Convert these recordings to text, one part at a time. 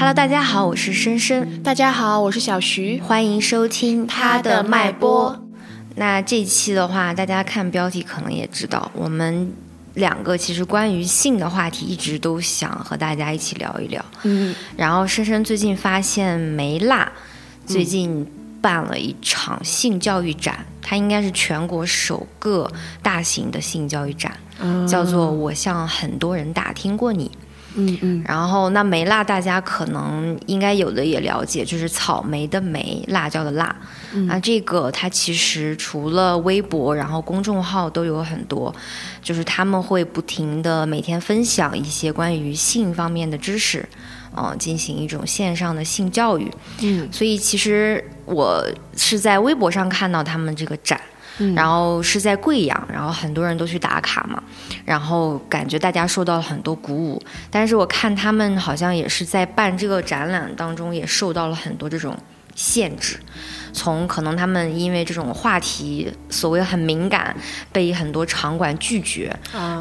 Hello，大家好，我是深深。大家好，我是小徐，欢迎收听他的脉搏。那这期的话，大家看标题可能也知道，我们两个其实关于性的话题一直都想和大家一起聊一聊。嗯，然后深深最近发现梅辣最近办了一场性教育展，它应该是全国首个大型的性教育展，叫做《我向很多人打听过你》。嗯嗯，然后那梅辣大家可能应该有的也了解，就是草莓的莓，辣椒的辣。那，这个它其实除了微博，然后公众号都有很多，就是他们会不停的每天分享一些关于性方面的知识，嗯，进行一种线上的性教育。嗯，所以其实我是在微博上看到他们这个展。然后是在贵阳，然后很多人都去打卡嘛，然后感觉大家受到了很多鼓舞。但是我看他们好像也是在办这个展览当中，也受到了很多这种限制。从可能他们因为这种话题所谓很敏感，被很多场馆拒绝。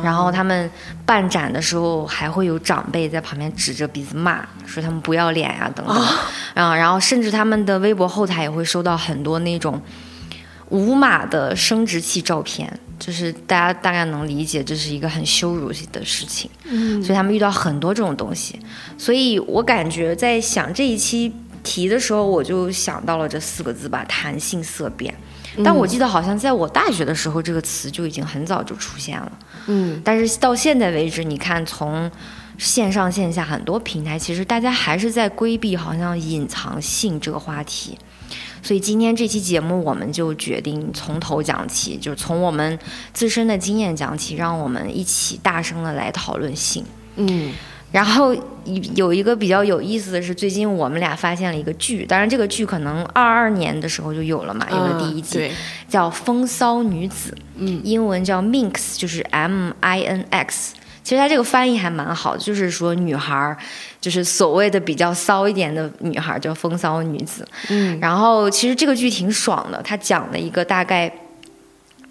然后他们办展的时候，还会有长辈在旁边指着鼻子骂，说他们不要脸呀等等。啊，然后甚至他们的微博后台也会收到很多那种。无码的生殖器照片，就是大家大概能理解，这是一个很羞辱的事情。嗯，所以他们遇到很多这种东西，所以我感觉在想这一期题的时候，我就想到了这四个字吧：弹性色变。但我记得好像在我大学的时候，这个词就已经很早就出现了。嗯，但是到现在为止，你看从线上线下很多平台，其实大家还是在规避，好像隐藏性这个话题。所以今天这期节目，我们就决定从头讲起，就是从我们自身的经验讲起，让我们一起大声的来讨论性。嗯，然后有一个比较有意思的是，最近我们俩发现了一个剧，当然这个剧可能二二年的时候就有了嘛，有了第一季，叫《风骚女子》，嗯，英文叫 Minx，就是 M I N X。其实它这个翻译还蛮好的，就是说女孩儿，就是所谓的比较骚一点的女孩儿，叫风骚女子。嗯，然后其实这个剧挺爽的，它讲了一个大概，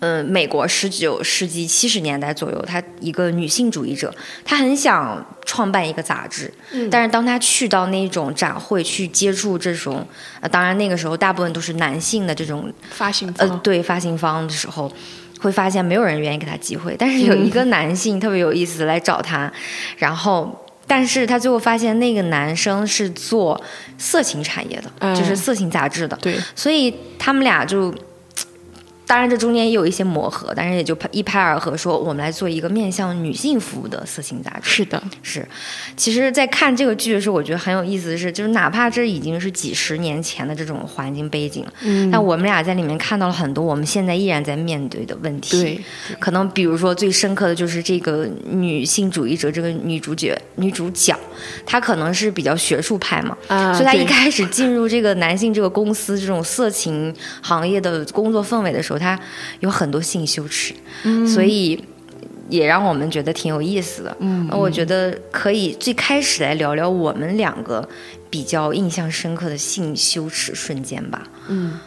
嗯，美国十九世纪七十年代左右，她一个女性主义者，她很想创办一个杂志，嗯但是当她去到那种展会去接触这种，呃，当然那个时候大部分都是男性的这种发行方，呃，对发行方的时候。会发现没有人愿意给他机会，但是有一个男性特别有意思来找他，然后，但是他最后发现那个男生是做色情产业的，就是色情杂志的，对，所以他们俩就。当然，这中间也有一些磨合，但是也就一拍而合，说我们来做一个面向女性服务的色情杂志。是的，是。其实，在看这个剧的时候，我觉得很有意思的是，就是哪怕这已经是几十年前的这种环境背景，嗯，但我们俩在里面看到了很多我们现在依然在面对的问题。对，可能比如说最深刻的就是这个女性主义者，这个女主角、女主角，她可能是比较学术派嘛，啊，所以她一开始进入这个男性这个公司这种色情行业的工作氛围的时候。他有很多性羞耻，所以也让我们觉得挺有意思的。嗯，我觉得可以最开始来聊聊我们两个比较印象深刻的性羞耻瞬间吧。嗯，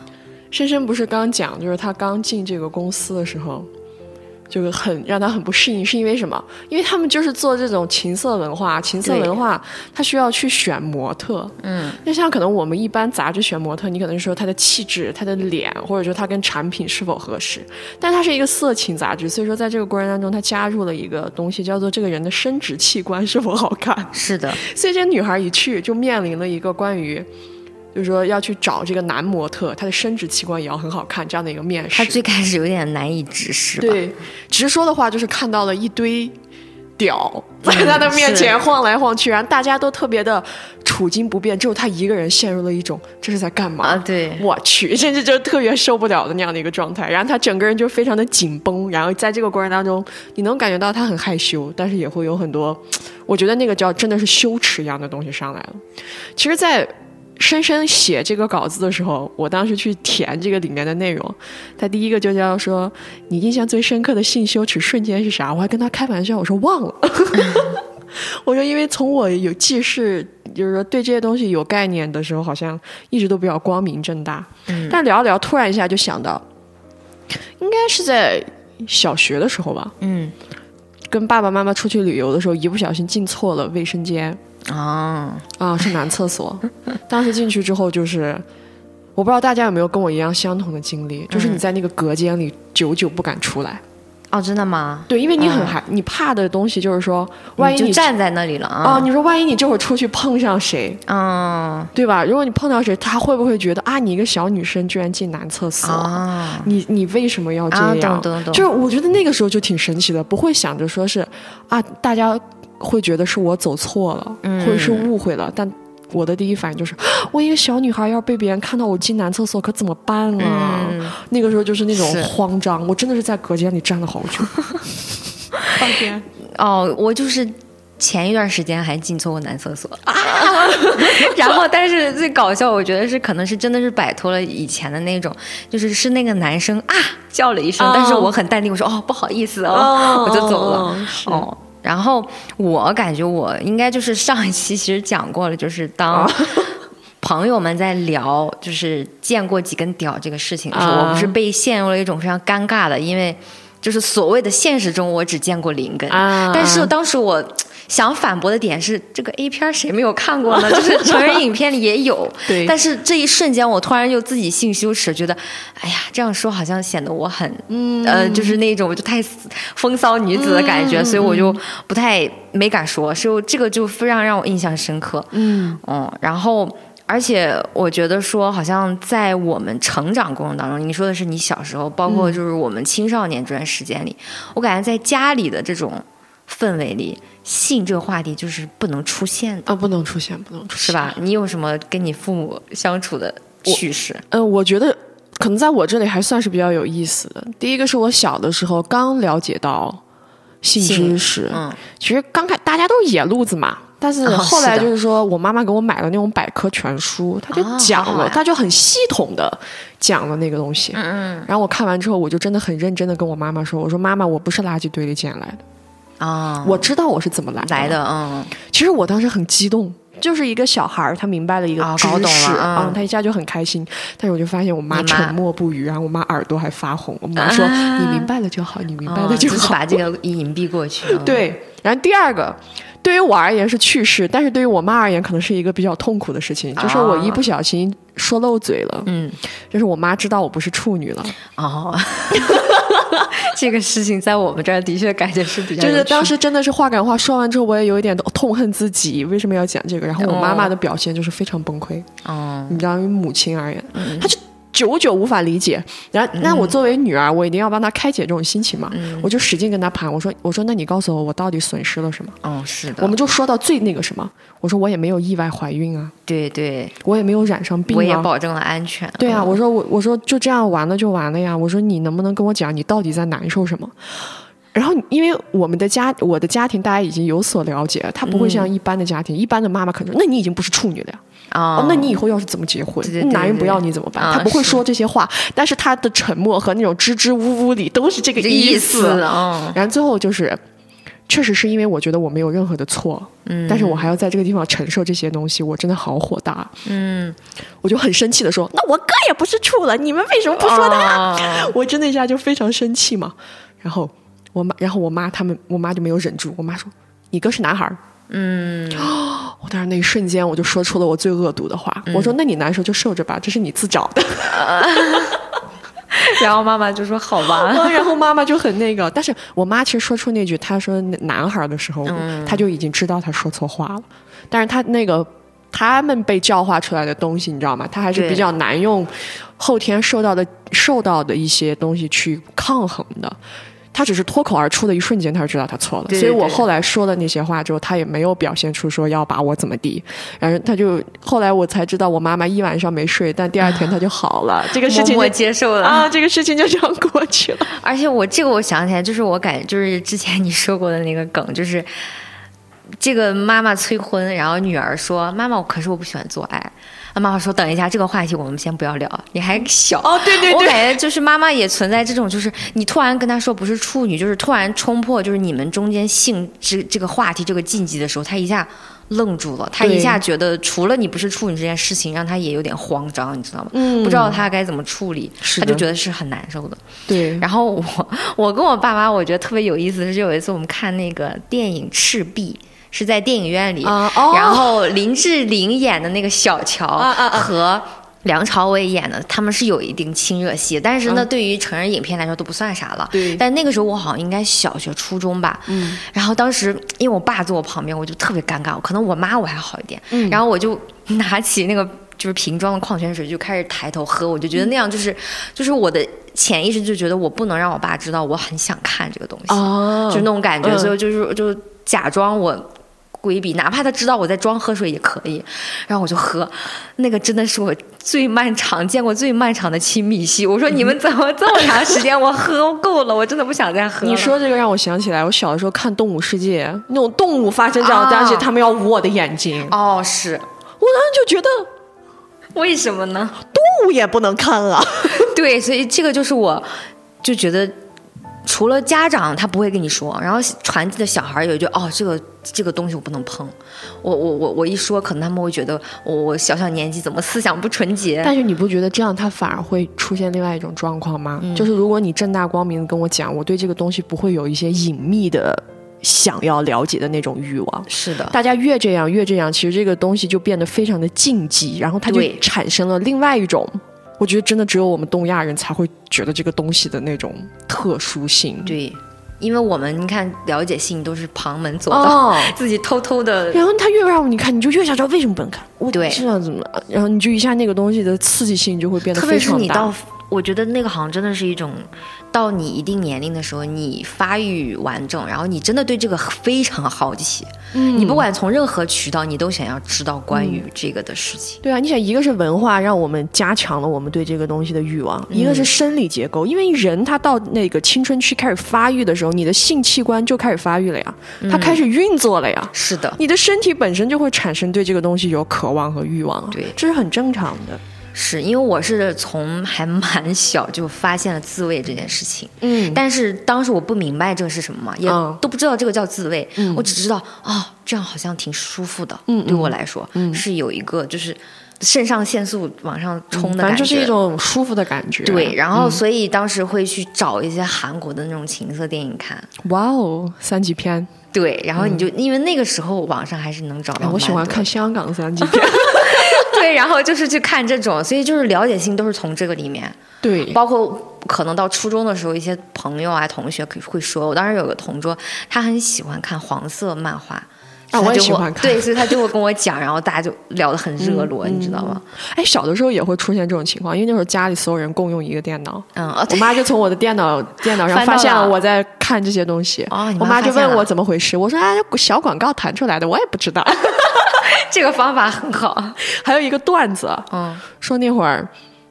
深深不是刚讲，就是他刚进这个公司的时候。就是很让他很不适应，是因为什么？因为他们就是做这种情色文化，情色文化他需要去选模特，嗯，就像可能我们一般杂志选模特，你可能说他的气质、他的脸，或者说他跟产品是否合适。但它是一个色情杂志，所以说在这个过程当中，他加入了一个东西，叫做这个人的生殖器官是否好看。是的，所以这女孩一去就面临了一个关于。就是说要去找这个男模特，他的生殖器官也要很好看，这样的一个面试。他最开始有点难以直视。对，直说的话就是看到了一堆屌在他的面前晃来晃去，然后大家都特别的处惊不变，只有他一个人陷入了一种这是在干嘛？啊，对，我去，甚至就特别受不了的那样的一个状态。然后他整个人就非常的紧绷，然后在这个过程当中，你能感觉到他很害羞，但是也会有很多，我觉得那个叫真的是羞耻一样的东西上来了。其实，在深深写这个稿子的时候，我当时去填这个里面的内容，他第一个就叫说你印象最深刻的性羞耻瞬间是啥？我还跟他开玩笑，我说忘了。我说因为从我有记事，就是说对这些东西有概念的时候，好像一直都比较光明正大。但聊一聊，突然一下就想到，应该是在小学的时候吧。嗯，跟爸爸妈妈出去旅游的时候，一不小心进错了卫生间。啊，啊，是男厕所。当时进去之后，就是我不知道大家有没有跟我一样相同的经历，就是你在那个隔间里久久不敢出来。哦，真的吗？对，因为你很害，你怕的东西就是说，万一你就站在那里了啊！哦，你说万一你这会儿出去碰上谁，嗯，对吧？如果你碰到谁，他会不会觉得啊，你一个小女生居然进男厕所，啊，你你为什么要这啊样？就是我觉得那个时候就挺神奇的，不会想着说是啊，大家会觉得是我走错了，嗯或者是误会了，但。我的第一反应就是，我一个小女孩要被别人看到我进男厕所，可怎么办啊？嗯那个时候就是那种慌张，我真的是在隔间里站了好久，半天。哦，我就是前一段时间还进错过男厕所啊，然后但是最搞笑，我觉得是可能是真的是摆脱了以前的那种，就是是那个男生啊叫了一声，哦但是我很淡定，我说哦不好意思哦，哦我就走了。是哦，然后我感觉我应该就是上一期其实讲过了，就是当 朋友们在聊就是见过几根屌这个事情的时候，啊我不是被陷入了一种非常尴尬的，因为就是所谓的现实中我只见过零根，啊但是当时我。想反驳的点是，这个 A 片儿谁没有看过呢？就是成人影片里也有，对。但是这一瞬间，我突然又自己性羞耻，觉得，哎呀，这样说好像显得我很，嗯。呃，就是那种就太风骚女子的感觉，所以我就不太没敢说，所以这个就非常让我印象深刻。嗯。嗯，然后而且我觉得说，好像在我们成长过程当中，你说的是你小时候，包括就是我们青少年这段时间里，我感觉在家里的这种氛围里，性这个话题就是不能出现的，啊，不能出现，不能出现，是？吧？你有什么跟你父母相处的趣事？嗯，我觉得可能在我这里还算是比较有意思的。第一个是我小的时候刚了解到性性知识，嗯其实刚开大家都是野路子嘛。但是哦后来就是说我妈妈给我买了那种百科全书，她就哦讲了，她就很系统的讲了那个东西。嗯嗯然后我看完之后，我就真的很认真的跟我妈妈说：“我说妈妈，我不是垃圾堆里捡来的，啊，我知道我是怎么来来的，嗯其实我当时很激动，就是一个小孩儿，他明白了一个知识嗯啊，他一下就很开心。但是我就发现我妈沉默不语，然后我妈耳朵还发红。我妈说：“啊你明白了就好，你明白哦了就好。就是把这个 隐蔽过去。嗯，对，然后第二个，对于我而言是趣事，但是对于我妈而言可能是一个比较痛苦的事情，就是我一不小心说漏嘴了，嗯，就是我妈知道我不是处女了，哦，这个事情在我们这儿的确感觉是比较就是当时真的是话赶话说完之后，我也有一点痛恨自己为什么要讲这个，然后我妈妈的表现就是非常崩溃。哦，你知道，于母亲而言，她就久久无法理解。然后，那我作为女儿，我一定要帮她开解这种心情嘛。我就使劲跟她盘，我说，我说，那你告诉我，我到底损失了什么？哦，是的，我们就说到最那个什么，我说我也没有意外怀孕啊，对对，我也没有染上病我也啊。保证了安全。对啊，嗯我说我我说就这样完了就完了呀。我说你能不能跟我讲你到底在难受什么？然后，因为我们的家，我的家庭大家已经有所了解，他不会像一般的家庭，一般的妈妈可能说，那你已经不是处女了呀。哦哦，那你以后要是怎么结婚？对对对男人不要你怎么办？啊他不会说这些话，但是他的沉默和那种支支吾吾里都是这个这意思，嗯然后最后就是，确实是因为我觉得我没有任何的错，嗯，但是我还要在这个地方承受这些东西，我真的好火大。嗯，我就很生气的说：“那我哥也不是处了，你们为什么不说他？”哦 我真的一下就非常生气嘛。然后我妈，然后我妈他们，我妈就没有忍住，我妈说：“你哥是男孩儿。”嗯，我当时那一瞬间，我就说出了我最恶毒的话。嗯我说：“那你难受就受着吧，这是你自找的。然后妈妈就说好吧，然后妈妈就很那个，但是我妈其实说出那句她说男孩的时候，嗯她就已经知道她说错话了。但是她那个他们被教化出来的东西，你知道吗？她还是比较难用后天受到的受到的一些东西去抗衡的。她只是脱口而出的一瞬间，他就知道他错了。对对所以我后来说的那些话之后，她也没有表现出说要把我怎么地。然后他就后来我才知道，我妈妈一晚上没睡，但第二天她就好了。这个事情默默就接受了啊，这个事情就这样过去了。而且我这个我想起来，就是我感就是之前你说过的那个梗，就是这个妈妈催婚，然后女儿说：“妈妈，可是我不喜欢做爱。”啊，妈妈说：“等一下，这个话题我们先不要聊，你还小。”哦，对对我感觉就是妈妈也存在这种，就是你突然跟她说不是处女，就是突然冲破就是你们中间性这这个话题这个禁忌的时候，她一下愣住了，她一下觉得除了你不是处女这件事情，让她也有点慌张，你知道吗？嗯不知道她该怎么处理，她就觉得是很难受的。对，然后我我跟我爸妈，我觉得特别有意思的是，有一次我们看那个电影《赤壁》，是在电影院里，啊哦然后林志玲演的那个小乔和。梁朝伟演的，他们是有一定亲热戏，但是呢，对于成人影片来说都不算啥了。对但那个时候我好像应该小学、初中吧。嗯。然后当时因为我爸坐我旁边，我就特别尴尬。可能我妈我还好一点。嗯。然后我就拿起那个就是瓶装的矿泉水，就开始抬头喝。我就觉得那样就是，就是我的潜意识就觉得我不能让我爸知道我很想看这个东西。哦就那种感觉，嗯所以就是就假装我规避，哪怕他知道我在装喝水也可以，然后我就喝，那个真的是我最漫长见过最漫长的亲密戏。我说你们怎么这么长时间？我喝够了，我真的不想再喝了。你说这个让我想起来，我小的时候看《动物世界》，那种动物发生这样的东西，啊他们要捂我的眼睛，哦，是我当时就觉得为什么呢？动物也不能看啊。对，所以这个就是我就觉得。除了家长他不会跟你说，然后传递的小孩也就哦，这个这个东西我不能碰，我我我我一说，可能他们会觉得我我小小年纪怎么思想不纯洁？但是你不觉得这样他反而会出现另外一种状况吗？就是如果你正大光明的跟我讲，我对这个东西不会有一些隐秘的想要了解的那种欲望。是的，大家越这样越这样，其实这个东西就变得非常的禁忌，然后它就产生了另外一种，我觉得真的只有我们东亚人才会觉得这个东西的那种特殊性。对，因为我们你看了解性都是旁门左道，哦，自己偷偷的。然后他越让你看，你就越想知道为什么不能看。我对这样怎么？然后你就一下那个东西的刺激性就会变得非常大。是你到，我觉得那个好像真的是一种，到你一定年龄的时候，你发育完整，然后你真的对这个非常好奇，嗯你不管从任何渠道，你都想要知道关于这个的事情。对啊，你想，一个是文化让我们加强了我们对这个东西的欲望，一个是生理结构，因为人他到那个青春期开始发育的时候，你的性器官就开始发育了呀，它开始运作了呀。是的，你的身体本身就会产生对这个东西有渴望和欲望啊，对这是很正常的。是因为我是从还蛮小就发现了自慰这件事情，嗯，但是当时我不明白这个是什么嘛，也嗯都不知道这个叫自慰，我只知道哦，这样好像挺舒服的，嗯对我来说、嗯是有一个就是肾上腺素往上冲的感觉，反正就是一种舒服的感觉。对，然后所以当时会去找一些韩国的那种情色电影看，哇哦，三级片，对，然后你就、因为那个时候网上还是能找到、哎我喜欢看，香港三级片。对，然后就是去看这种，所以就是了解性都是从这个里面。对，包括可能到初中的时候，一些朋友啊、同学可会说，我当时有个同桌，他很喜欢看黄色漫画。啊我也喜欢看对，所以他就会跟我讲，然后大家就聊得很热络，你知道吗？哎，小的时候也会出现这种情况，因为那时候家里所有人共用一个电脑，嗯，哦，我，妈就从我的电脑 电脑上发现了了我在看这些东西，哦妈我妈就问我怎么回事，我说啊，小广告弹出来的，我也不知道。这个方法很好。还有一个段子，嗯，说那会儿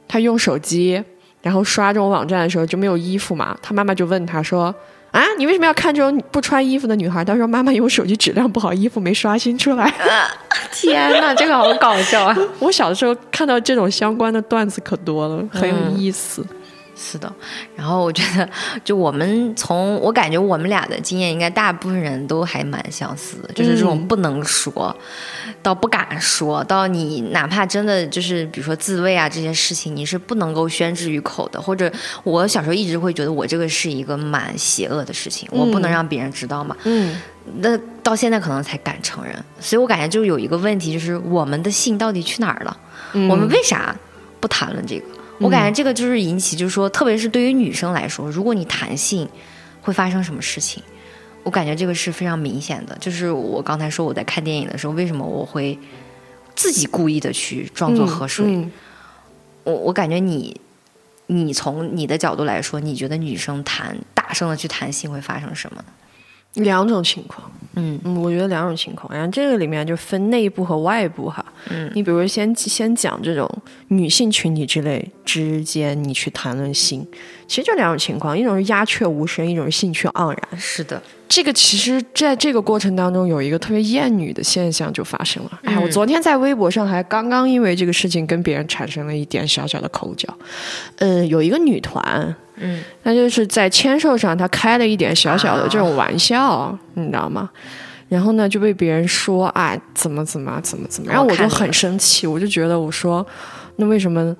他用手机，然后刷这种网站的时候就没有衣服嘛，他妈妈就问他说。啊，你为什么要看这种不穿衣服的女孩？他说：“妈妈，因为手机质量不好，衣服没刷新出来。天哪，这个好搞笑啊！” 我小的时候看到这种相关的段子可多了，很有意思。是的，然后我觉得，就我们从我感觉我们俩的经验，应该大部分人都还蛮相似的，就是这种不能说，到不敢说，到你哪怕真的就是比如说自慰啊这些事情，你是不能够宣之于口的。或者我小时候一直会觉得我这个是一个蛮邪恶的事情，我不能让别人知道嘛。嗯，那到现在可能才敢承认，所以我感觉就有一个问题，就是我们的性到底去哪儿了？我们为啥不谈论这个？我感觉这个就是引起，就是说，特别是对于女生来说，如果你谈性，会发生什么事情？我感觉这个是非常明显的。就是我刚才说我在看电影的时候，为什么我会自己故意的去装作喝水？嗯我我感觉你，你从你的角度来说，你觉得女生谈大声的去谈性会发生什么呢？两种情况，嗯嗯，我觉得两种情况，然后这个里面就分内部和外部哈。嗯，你比如先先讲这种女性群体之类之间，你去谈论性，其实就两种情况，一种是鸦雀无声，一种是兴趣盎然。是的，这个其实在这个过程当中有一个特别厌女的现象就发生了。哎，我昨天在微博上还刚刚因为这个事情跟别人产生了一点小小的口角。嗯，有一个女团，嗯，那就是在签售上他开了一点小小的这种玩笑，你知道吗？然后呢，就被别人说哎怎么怎么怎么怎么，然后我就很生气，我就觉得我说那为什么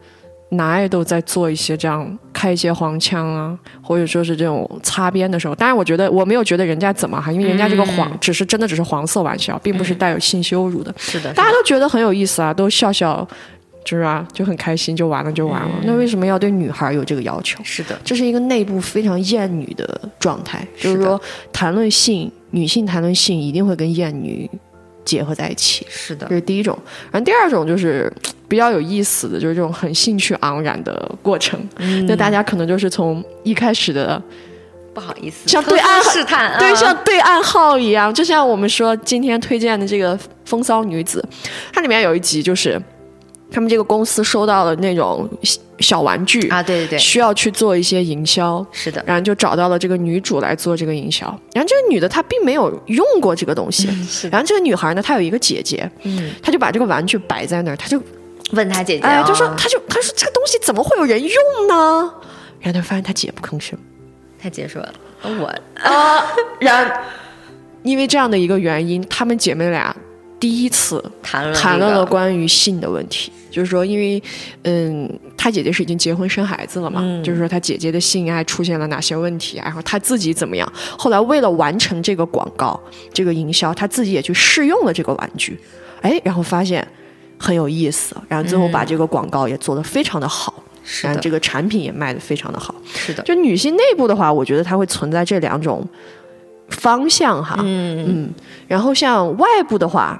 男爱豆在做一些这样开一些黄腔啊，或者说是这种擦边的时候，当然我觉得我没有觉得人家怎么哈，因为人家这个黄、只是真的只是黄色玩笑，并不是带有性羞辱的，是的，大家都觉得很有意思啊，都笑笑，就是啊，就很开心，就完了就完了。那为什么要对女孩有这个要求？是的，这是一个内部非常厌女的状态，就是的说谈论性，女性谈论性一定会跟厌女结合在一起。是的这，是第一种，然后第二种就是比较有意思的，就是这种很兴趣盎然的过程。嗯那大家可能就是从一开始的，不好意思，像对岸偷偷试探，对，啊像对暗号一样，就像我们说今天推荐的这个《风骚女子》，它里面有一集就是他们这个公司收到了那种小小玩具啊，对对对，需要去做一些营销。是的，然后就找到了这个女主来做这个营销，然后这个女的她并没有用过这个东西，是，然后这个女孩呢，她有一个姐姐，嗯，她就把这个玩具摆在那儿，她就问她姐姐哎，啊，就说她就她说这个东西怎么会有人用呢？然后她发现她姐不吭声。她姐说我。啊，然后因为这样的一个原因，她们姐妹俩第一次谈论谈论了关于性的问题，就是说，因为嗯，他姐姐是已经结婚生孩子了嘛，嗯。就是说他姐姐的性爱出现了哪些问题，然后他自己怎么样。后来为了完成这个广告、这个营销，他自己也去试用了这个玩具，哎，然后发现很有意思，然后最后把这个广告也做得非常的好，嗯。是的，然后这个产品也卖得非常的好。是的，就女性内部的话，我觉得它会存在这两种方向哈，嗯。嗯，然后像外部的话，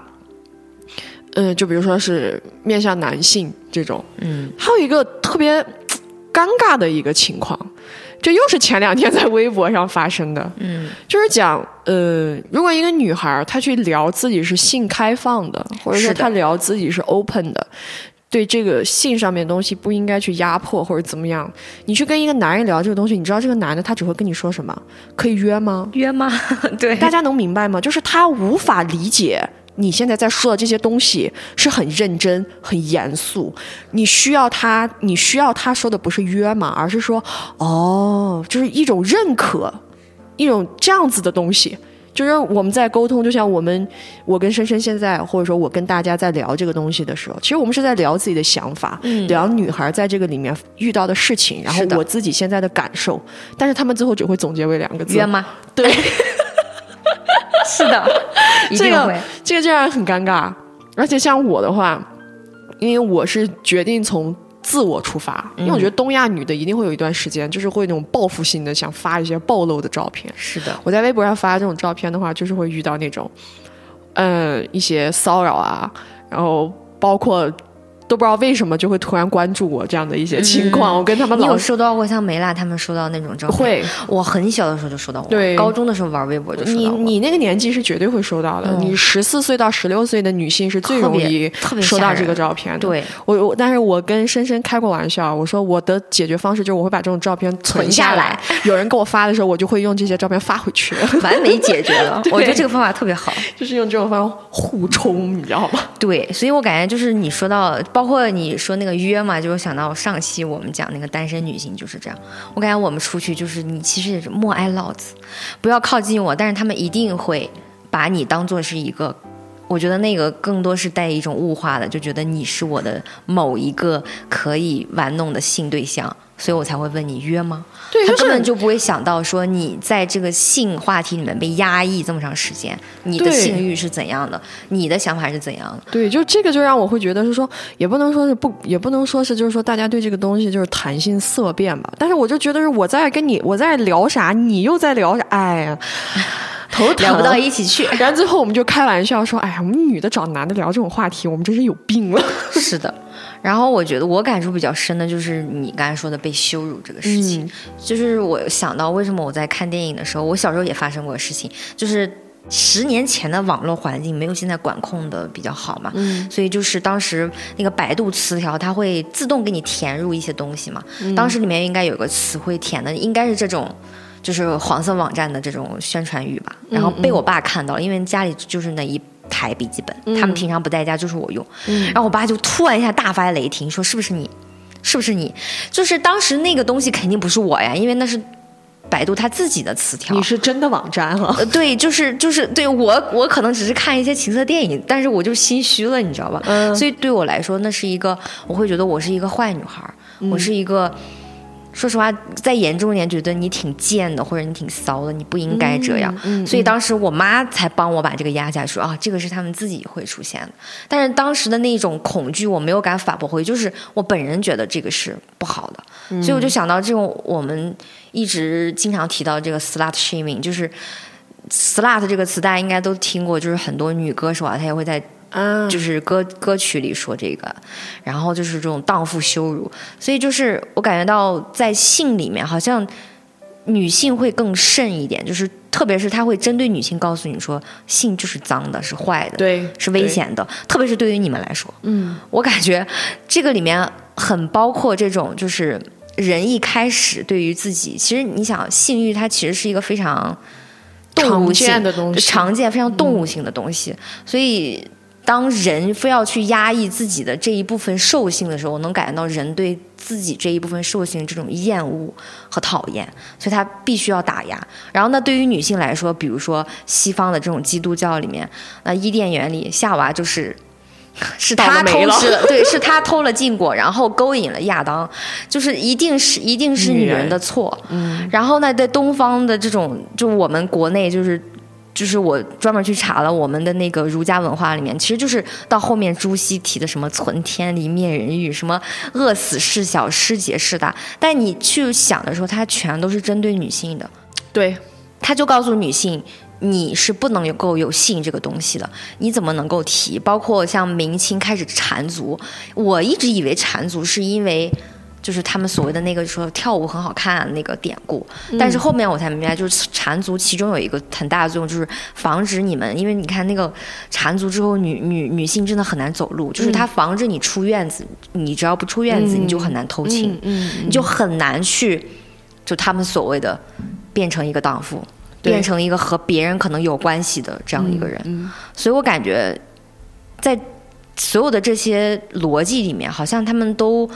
呃，就比如说是面向男性这种，嗯，还有一个特别尴尬的一个情况，这又是前两天在微博上发生的，嗯，就是讲，呃，如果一个女孩儿她去聊自己是性开放的，或者说是她聊自己是 open 的。对这个性上面的东西不应该去压迫或者怎么样，你去跟一个男人聊这个东西，你知道这个男的他只会跟你说什么？可以约吗？约吗？对，大家能明白吗？就是他无法理解你现在在说的这些东西是很认真、很严肃。你需要他，你需要他说的不是约嘛？而是说，哦，就是一种认可，一种这样子的东西。就是我们在沟通，就像我们我跟深深现在，或者说我跟大家在聊这个东西的时候，其实我们是在聊自己的想法，嗯聊女孩在这个里面遇到的事情，然后我自己现在的感受。但是他们最后只会总结为两个字：约吗？对。是的，一这个，这个就让人很尴尬。而且像我的话，因为我是决定从自我出发，因为我觉得东亚女的一定会有一段时间，就是会那种报复性的想发一些暴露的照片。是的，我在微博上发这种照片的话，就是会遇到那种，嗯，一些骚扰啊，然后包括。都不知道为什么就会突然关注我这样的一些情况，我跟他们老你有收到过像梅拉他们收到那种照片？会，我很小的时候就收到过，对高中的时候玩微博就收你到过。你那个年纪是绝对会收到的。嗯你十四岁到十六岁的女性是最容易收到这个照片的。对，我我，但是我跟深深开过玩笑，我说我的解决方式就是我会把这种照片存存下来，有人给我发的时候，我就会用这些照片发回去，完美解决了。我觉得这个方法特别好。就是用这种方法互冲，你知道吗？对，所以我感觉就是你说到，包括你说那个约嘛，就想到上期我们讲那个单身女性就是这样。我感觉我们出去就是你其实也是莫挨老子，不要靠近我，但是他们一定会把你当做是一个。我觉得那个更多是带一种物化的，就觉得你是我的某一个可以玩弄的性对象，所以我才会问你约吗？对，他就是根本就不会想到说你在这个性话题里面被压抑这么长时间，你的性欲是怎样的，你的想法是怎样的。对，就这个就让我会觉得是说，也不能说是不，也不能说是就是说大家对这个东西就是谈性色变吧。但是我就觉得是我在跟你我在聊啥，你又在聊啥，哎呀，头疼聊不到一起去。然后最后我们就开玩笑说：“哎呀，我们女的找男的聊这种话题，我们真是有病了。是的，然后我觉得我感触比较深的就是你刚才说的被羞辱这个事情，就是我想到为什么我在看电影的时候，我小时候也发生过事情，就是。十年前的网络环境没有现在管控的比较好嘛，嗯。所以就是当时那个百度词条它会自动给你填入一些东西嘛，当时里面应该有个词汇填的应该是这种，就是黄色网站的这种宣传语吧，然后被我爸看到了，因为家里就是那一台笔记本，他们平常不在家，就是我用，然后我爸就突然一下大发雷霆，说是不是你，是不是你？就是当时那个东西肯定不是我呀，因为那是百度他自己的词条你。是真的网站了、呃，对，就是就是对我，我可能只是看一些情色电影，但是我就心虚了，你知道吧？嗯所以对我来说，那是一个，我会觉得我是一个坏女孩儿，我是一个。说实话，再严重一点，觉得你挺贱的，或者你挺骚的，你不应该这样。所以当时我妈才帮我把这个压下，说啊，这个是他们自己会出现的。但是当时的那种恐惧，我没有敢反驳回去，就是我本人觉得这个是不好的。所以我就想到这种我们一直经常提到这个 slut shaming，就是 slut 这个词，大家应该都听过，就是很多女歌手啊，她也会在。嗯，就是歌歌曲里说这个，然后就是这种荡妇羞辱，所以就是我感觉到在性里面，好像女性会更甚一点，就是特别是他会针对女性告诉你说，性就是脏的，是坏的，对，是危险的，特别是对于你们来说，嗯，我感觉这个里面很包括这种，就是人一开始对于自己，其实你想性欲它其实是一个非常动物性的东西，常见非常动物性的东西，所以。当人非要去压抑自己的这一部分兽性的时候，我能感觉到人对自己这一部分兽性这种厌恶和讨厌，所以他必须要打压。然后呢，对于女性来说，比如说西方的这种基督教里面，那伊甸园里夏娃就是 是他偷吃了，对，是他偷了禁果，然后勾引了亚当，就是一定是一定是女人的错。嗯，然后呢，在东方的这种，就我们国内就是。就是我专门去查了我们的那个儒家文化里面，其实就是到后面朱熹提的什么“存天理，灭人欲”，什么“饿死事小，失节事大”，但你去想的时候，它全都是针对女性的。对，他就告诉女性，你是不能够有性这个东西的，你怎么能够提？包括像明清开始缠足，我一直以为缠足是因为。就是他们所谓的那个说跳舞很好看那个典故，但是后面我才明白，就是缠足其中有一个很大的作用，就是防止你们，因为你看那个缠足之后，女女女性真的很难走路，就是它防止你出院子，你只要不出院子，你就很难偷情，你就很难去，就他们所谓的变成一个荡妇，变成一个和别人可能有关系的这样一个人，所以我感觉在所有的这些逻辑里面，好像他们都。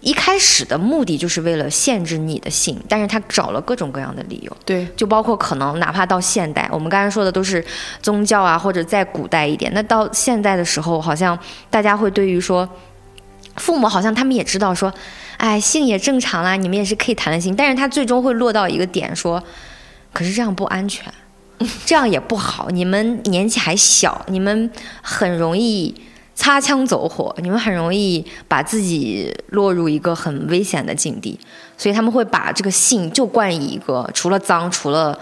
一开始的目的就是为了限制你的性，但是他找了各种各样的理由，对，就包括可能哪怕到现代，我们刚才说的都是宗教啊，或者再古代一点，那到现在的时候，好像大家会对于说，父母好像他们也知道说，哎，性也正常啦，你们也是可以谈的性，但是他最终会落到一个点说，可是这样不安全，这样也不好，你们年纪还小，你们很容易。擦枪走火，你们很容易把自己落入一个很危险的境地，所以他们会把这个性就冠以一个除了脏、除了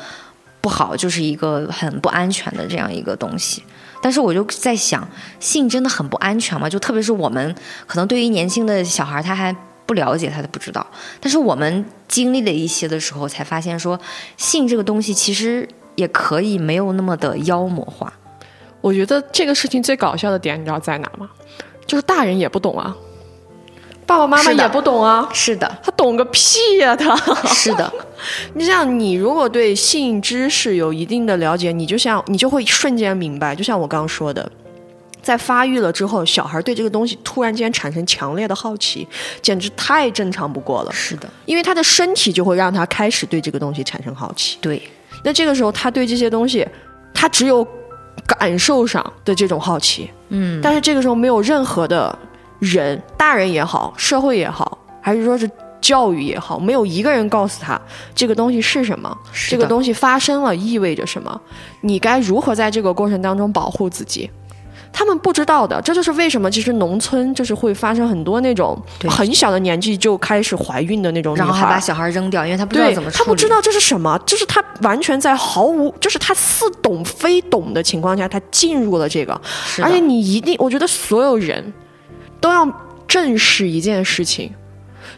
不好，就是一个很不安全的这样一个东西。但是我就在想，性真的很不安全吗？就特别是我们可能对于年轻的小孩，他还不了解，他都不知道。但是我们经历了一些的时候，才发现说，性这个东西其实也可以没有那么的妖魔化。我觉得这个事情最搞笑的点，你知道在哪吗？就是大人也不懂啊，爸爸妈妈也不懂啊。是的，他懂个屁呀！他是的。你像你如果对性知识有一定的了解，你就像你就会瞬间明白。就像我刚刚说的，在发育了之后，小孩对这个东西突然间产生强烈的好奇，简直太正常不过了。是的，因为他的身体就会让他开始对这个东西产生好奇。对。那这个时候，他对这些东西，他只有。感受上的这种好奇，嗯，但是这个时候没有任何的人，大人也好，社会也好，还是说是教育也好，没有一个人告诉他这个东西是什么，这个东西发生了意味着什么，你该如何在这个过程当中保护自己。他们不知道的，这就是为什么其实农村就是会发生很多那种很小的年纪就开始怀孕的那种然后还把小孩扔掉，因为他不知道怎么他不知道这是什么，就是他完全在毫无，就是他似懂非懂的情况下，他进入了这个。而且你一定，我觉得所有人都要正视一件事情。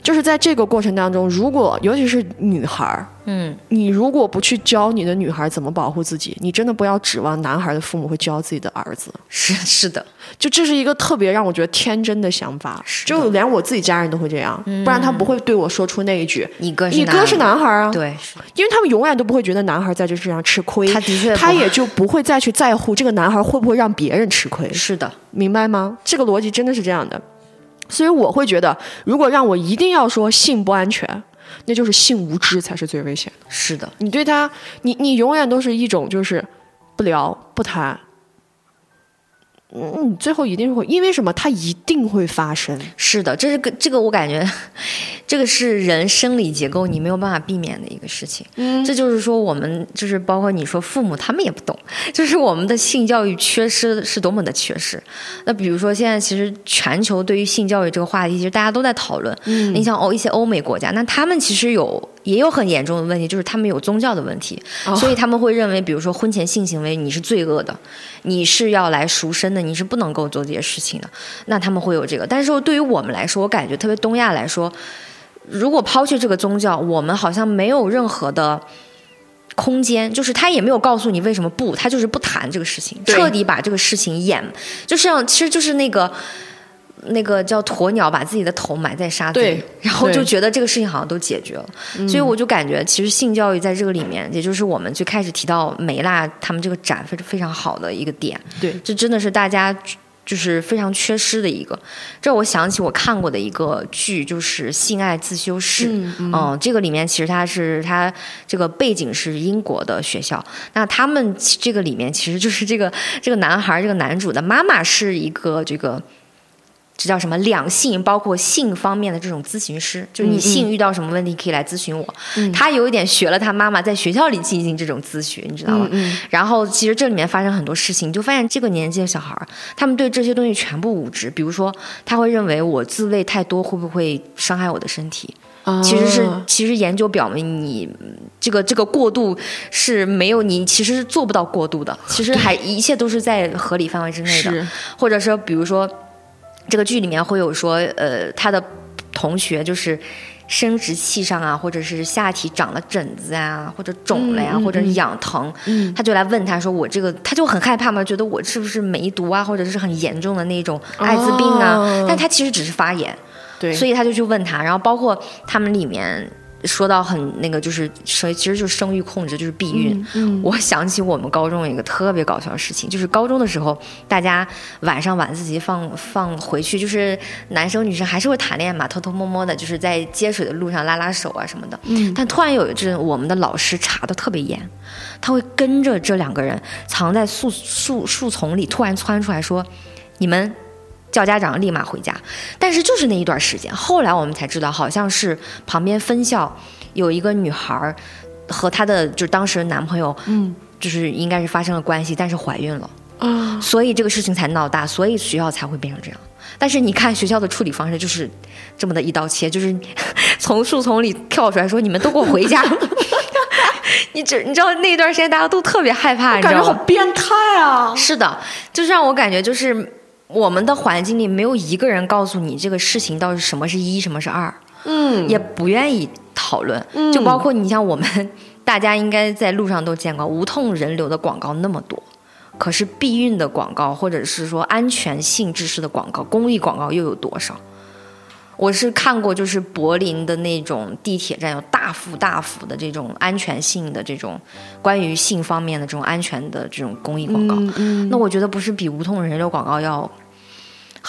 就是在这个过程当中，如果尤其是女孩儿，嗯，你如果不去教你的女孩怎么保护自己，你真的不要指望男孩的父母会教自己的儿子。是是的，就这是一个特别让我觉得天真的想法，就连我自己家人都会这样，不然他不会对我说出那一句：“你哥你哥是男孩啊。”对，因为他们永远都不会觉得男孩在这世上吃亏，他的确，他也就不会再去在乎这个男孩会不会让别人吃亏。是的，明白吗？这个逻辑真的是这样的。所以我会觉得，如果让我一定要说性不安全，那就是性无知才是最危险的。是的，你对他，你你永远都是一种就是不聊不谈，嗯，最后一定会，因为什么？它一定会发生。是的，这是个这个，我感觉，这个是人生理结构你没有办法避免的一个事情。嗯，这就是说，我们就是包括你说父母他们也不懂，就是我们的性教育缺失是多么的缺失。那比如说现在其实全球对于性教育这个话题，其实大家都在讨论。嗯，你像欧一些欧美国家，那他们其实有也有很严重的问题，就是他们有宗教的问题，所以他们会认为，比如说婚前性行为你是罪恶的，你是要来赎身的。你是不能够做这些事情的，那他们会有这个。但是对于我们来说，我感觉特别东亚来说，如果抛弃这个宗教，我们好像没有任何的空间，就是他也没有告诉你为什么不，他就是不谈这个事情，彻底把这个事情演，就是像其实就是那个。那个叫鸵鸟把自己的头埋在沙子里，然后就觉得这个事情好像都解决了，所以我就感觉其实性教育在这个里面，也就是我们最开始提到梅拉他们这个展非常非常好的一个点，对，这真的是大家就是非常缺失的一个。这我想起我看过的一个剧，就是《性爱自修室》，嗯，这个里面其实它是它这个背景是英国的学校，那他们这个里面其实就是这个这个男孩这个男主的妈妈是一个这个。这叫什么？两性包括性方面的这种咨询师，就是你性遇到什么问题可以来咨询我。他有一点学了他妈妈在学校里进行这种咨询，你知道吗？然后其实这里面发生很多事情，就发现这个年纪的小孩儿，他们对这些东西全部无知。比如说，他会认为我自慰太多会不会伤害我的身体？其实是，其实研究表明，你这个这个过度是没有，你其实是做不到过度的。其实还一切都是在合理范围之内的，或者说，比如说。这个剧里面会有说，呃，他的同学就是生殖器上啊，或者是下体长了疹子啊，或者肿了呀，或者是痒疼，他就来问他说：“我这个，他就很害怕嘛，觉得我是不是梅毒啊，或者是很严重的那种艾滋病啊？但他其实只是发炎，对，所以他就去问他，然后包括他们里面。”说到很那个，就是生，其实就是生育控制，就是避孕。嗯，我想起我们高中一个特别搞笑的事情，就是高中的时候，大家晚上晚自习放放回去，就是男生女生还是会谈恋爱嘛，偷偷摸摸的，就是在接水的路上拉拉手啊什么的。嗯，但突然有一阵，我们的老师查的特别严，他会跟着这两个人藏在树树树丛里，突然窜出来说：“你们。”叫家长立马回家，但是就是那一段时间，后来我们才知道，好像是旁边分校有一个女孩和她的就当时的男朋友，嗯，就是应该是发生了关系，但是怀孕了啊，所以这个事情才闹大，所以学校才会变成这样。但是你看学校的处理方式就是这么的一刀切，就是从树丛里跳出来说：“你们都给我回家。”你知你知道那一段时间大家都特别害怕，感觉好变态啊！是的，就是让我感觉就是。我们的环境里没有一个人告诉你这个事情到底什么是一，什么是二，嗯，也不愿意讨论，嗯，就包括你像我们，大家应该在路上都见过无痛人流的广告那么多，可是避孕的广告或者是说安全性知识的广告、公益广告又有多少？我是看过，就是柏林的那种地铁站有大幅大幅的这种安全性的这种关于性方面的这种安全的这种公益广告。嗯那我觉得不是比无痛人流广告要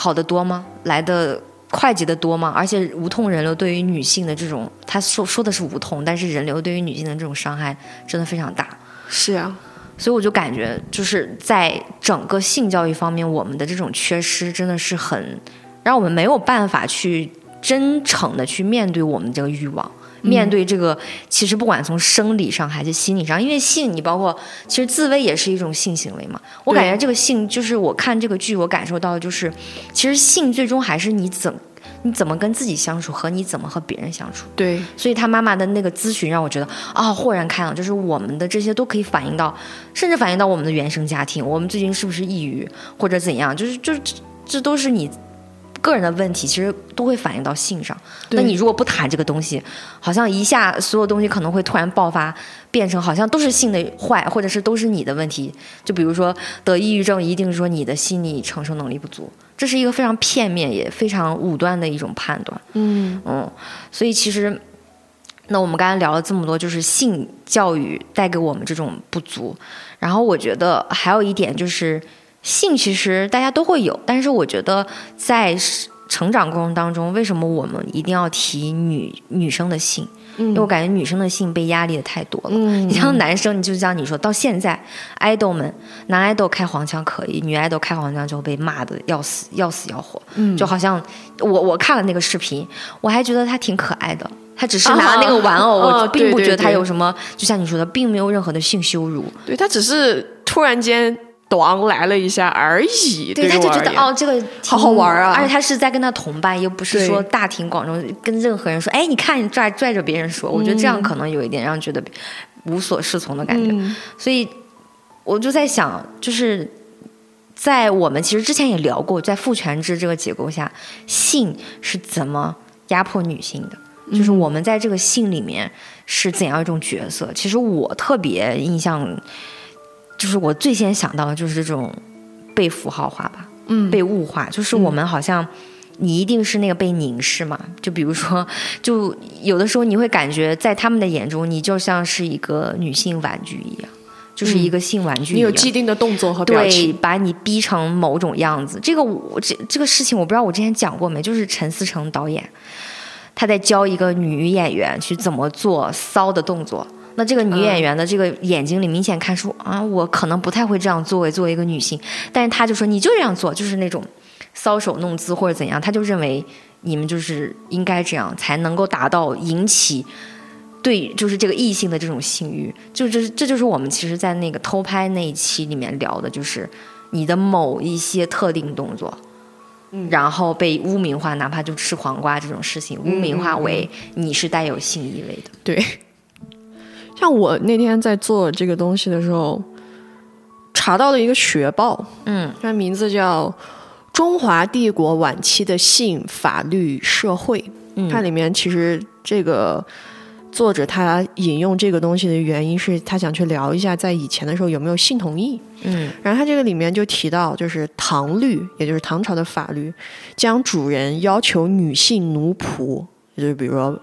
好得多吗？来的快捷的多吗？而且无痛人流对于女性的这种，他说说的是无痛，但是人流对于女性的这种伤害真的非常大。是啊，所以我就感觉就是在整个性教育方面，我们的这种缺失真的是很让我们没有办法去。真诚的去面对我们这个欲望，面对这个，其实不管从生理上还是心理上，因为性，你包括其实自慰也是一种性行为嘛。我感觉这个性，就是我看这个剧，我感受到就是，其实性最终还是你怎你怎么跟自己相处和你怎么和别人相处。对，所以他妈妈的那个咨询让我觉得啊，豁然开朗，就是我们的这些都可以反映到，甚至反映到我们的原生家庭，我们最近是不是抑郁或者怎样，就是就是这都是你。个人的问题其实都会反映到性上。那你如果不谈这个东西，好像一下所有东西可能会突然爆发，变成好像都是性的坏，或者是都是你的问题。就比如说得抑郁症，一定说你的心理承受能力不足，这是一个非常片面也非常武断的一种判断。嗯嗯，所以其实，那我们刚才聊了这么多，就是性教育带给我们这种不足。然后我觉得还有一点就是。性其实大家都会有，但是我觉得在成长过程当中，为什么我们一定要提女女生的性？因为我感觉女生的性被压力的太多了。你像男生，你就像你说到现在，爱豆们男爱豆开黄腔可以，女爱豆开黄腔就被骂的要死要死要活。就好像我我看了那个视频，我还觉得他挺可爱的。他只是拿那个玩偶，我并不觉得他有什么，就像你说的，并没有任何的性羞辱。对他只是突然间。短来了一下而已，对，他就觉得哦，这个好好玩啊！而且他是在跟他同伴，又不是说大庭广众跟任何人说，哎，你看你拽拽着别人说，我觉得这样可能有一点让人觉得无所适从的感觉。所以我就在想，就是在我们其实之前也聊过，在父权制这个结构下，性是怎么压迫女性的？就是我们在这个性里面是怎样一种角色？其实我特别印象。就是我最先想到的就是这种被符号化吧，嗯，被物化。就是我们好像你一定是那个被凝视嘛。就比如说，就有的时候你会感觉在他们的眼中，你就像是一个女性玩具一样，就是一个性玩具。你有既定的动作和表情，对，把你逼成某种样子。这个我这这个事情我不知道我之前讲过没？就是陈思诚导演他在教一个女演员去怎么做骚的动作。那这个女演员的这个眼睛里明显看出啊，我可能不太会这样作为作为一个女性，但是她就说你就这样做，就是那种搔首弄姿或者怎样，她就认为你们就是应该这样才能够达到引起对就是这个异性的这种性欲，就这这就是我们其实在那个偷拍那一期里面聊的，就是你的某一些特定动作，然后被污名化，哪怕就吃黄瓜这种事情，污名化为你是带有性意味的，对。像我那天在做这个东西的时候，查到了一个学报，嗯，它名字叫《中华帝国晚期的性法律社会》，嗯它里面其实这个作者他引用这个东西的原因是他想去聊一下在以前的时候有没有性同意，嗯，然后他这个里面就提到，就是唐律，也就是唐朝的法律，将主人要求女性奴仆，也就是比如说。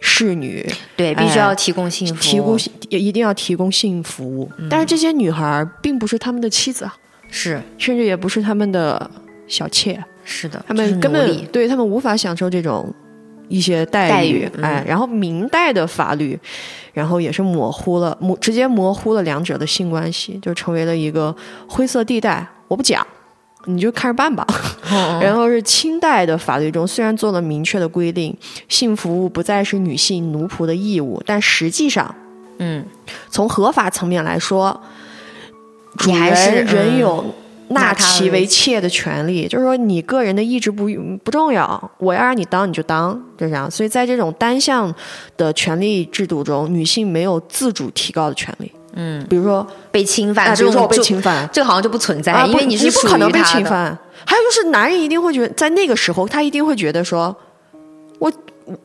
侍女对，必须要提供性服务，提供也一定要提供性服务。但是这些女孩并不是他们的妻子啊，是，甚至也不是他们的小妾，是的，他们根本对他们无法享受这种一些待遇。哎，然后明代的法律，然后也是模糊了，模直接模糊了两者的性关系，就成为了一个灰色地带。我不讲。你就看着办吧。然后是清代的法律中，虽然做了明确的规定，性服务不再是女性奴仆的义务，但实际上，嗯，从合法层面来说，主人仍有纳其为妾的权利。就是说，你个人的意志不不重要，我要让你当你就当，就这样。所以在这种单向的权利制度中，女性没有自主提高的权利。嗯，比如说被侵犯，比如说我被侵犯，这个好像就不存在，因为你是不可能被侵犯。还有就是，男人一定会觉得，在那个时候，他一定会觉得说，我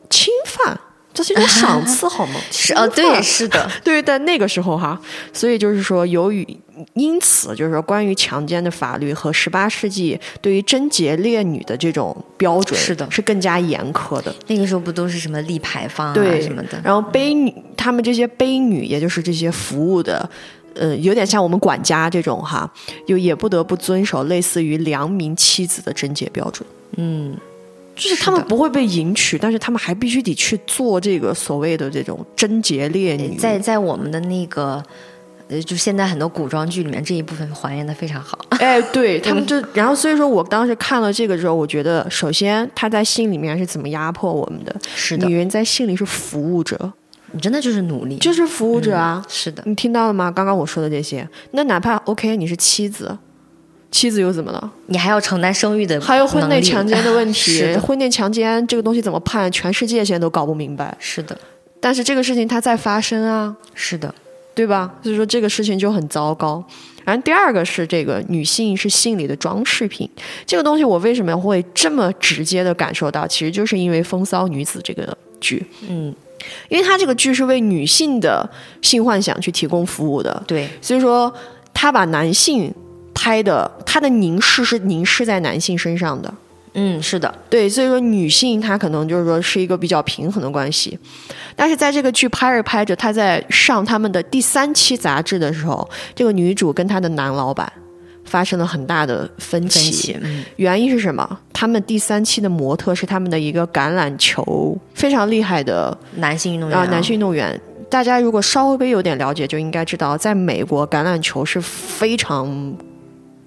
侵犯。这是一种赏赐，好吗？是哦，对，是的，对，在那个时候哈，所以就是说，由于因此，就是说，关于强奸的法律和十八世纪对于贞洁烈女的这种标准，是的，是更加严苛的。那个时候不都是什么立牌坊啊什么的？然后卑女，他们这些卑女，也就是这些服务的，呃，有点像我们管家这种哈，就也不得不遵守类似于良民妻子的贞洁标准。嗯。就是他们不会被迎娶，但是他们还必须得去做这个所谓的这种贞洁烈女。在在我们的那个，呃，就现在很多古装剧里面这一部分还原的非常好。哎，对他们就，然后所以说我当时看了这个之后，我觉得首先他在信里面是怎么压迫我们的？是的，女人在信里是服务者，你真的就是努力，就是服务者啊。是的，你听到了吗？刚刚我说的这些，那哪怕 OK，你是妻子。妻子又怎么了？你还要承担生育的，还有婚内强奸的问题。婚内强奸这个东西怎么判？全世界现在都搞不明白。是的，但是这个事情它在发生啊。是的，对吧？所以说这个事情就很糟糕。然后第二个是这个女性是性里的装饰品。这个东西我为什么会这么直接的感受到？其实就是因为《风骚女子》这个剧。嗯，因为它这个剧是为女性的性幻想去提供服务的。对，所以说他把男性。拍的，他的凝视是凝视在男性身上的，嗯，是的，对，所以说女性她可能就是说是一个比较平衡的关系，但是在这个剧拍着拍着，她在上他们的第三期杂志的时候，这个女主跟她的男老板发生了很大的分歧。分歧嗯原因是什么？他们第三期的模特是他们的一个橄榄球非常厉害的男性运动员啊、男性运动员。大家如果稍微有点了解，就应该知道，在美国橄榄球是非常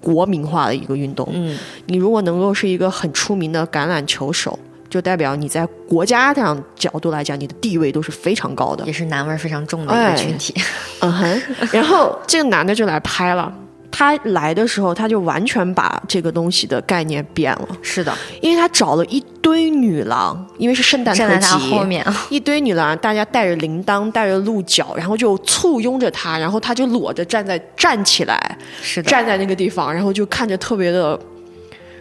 国民化的一个运动。嗯，你如果能够是一个很出名的橄榄球手，就代表你在国家上角度来讲，你的地位都是非常高的。也是男味儿非常重的一哎个群体。嗯哼，然后这个男的就来拍了。他来的时候，他就完全把这个东西的概念变了，是的，因为他找了一堆女郎，因为是圣诞特辑，后面，一堆女郎，大家带着铃铛，带着鹿角，然后就簇拥着他，然后他就裸着站在站起来，是的。站在那个地方，然后就看着特别的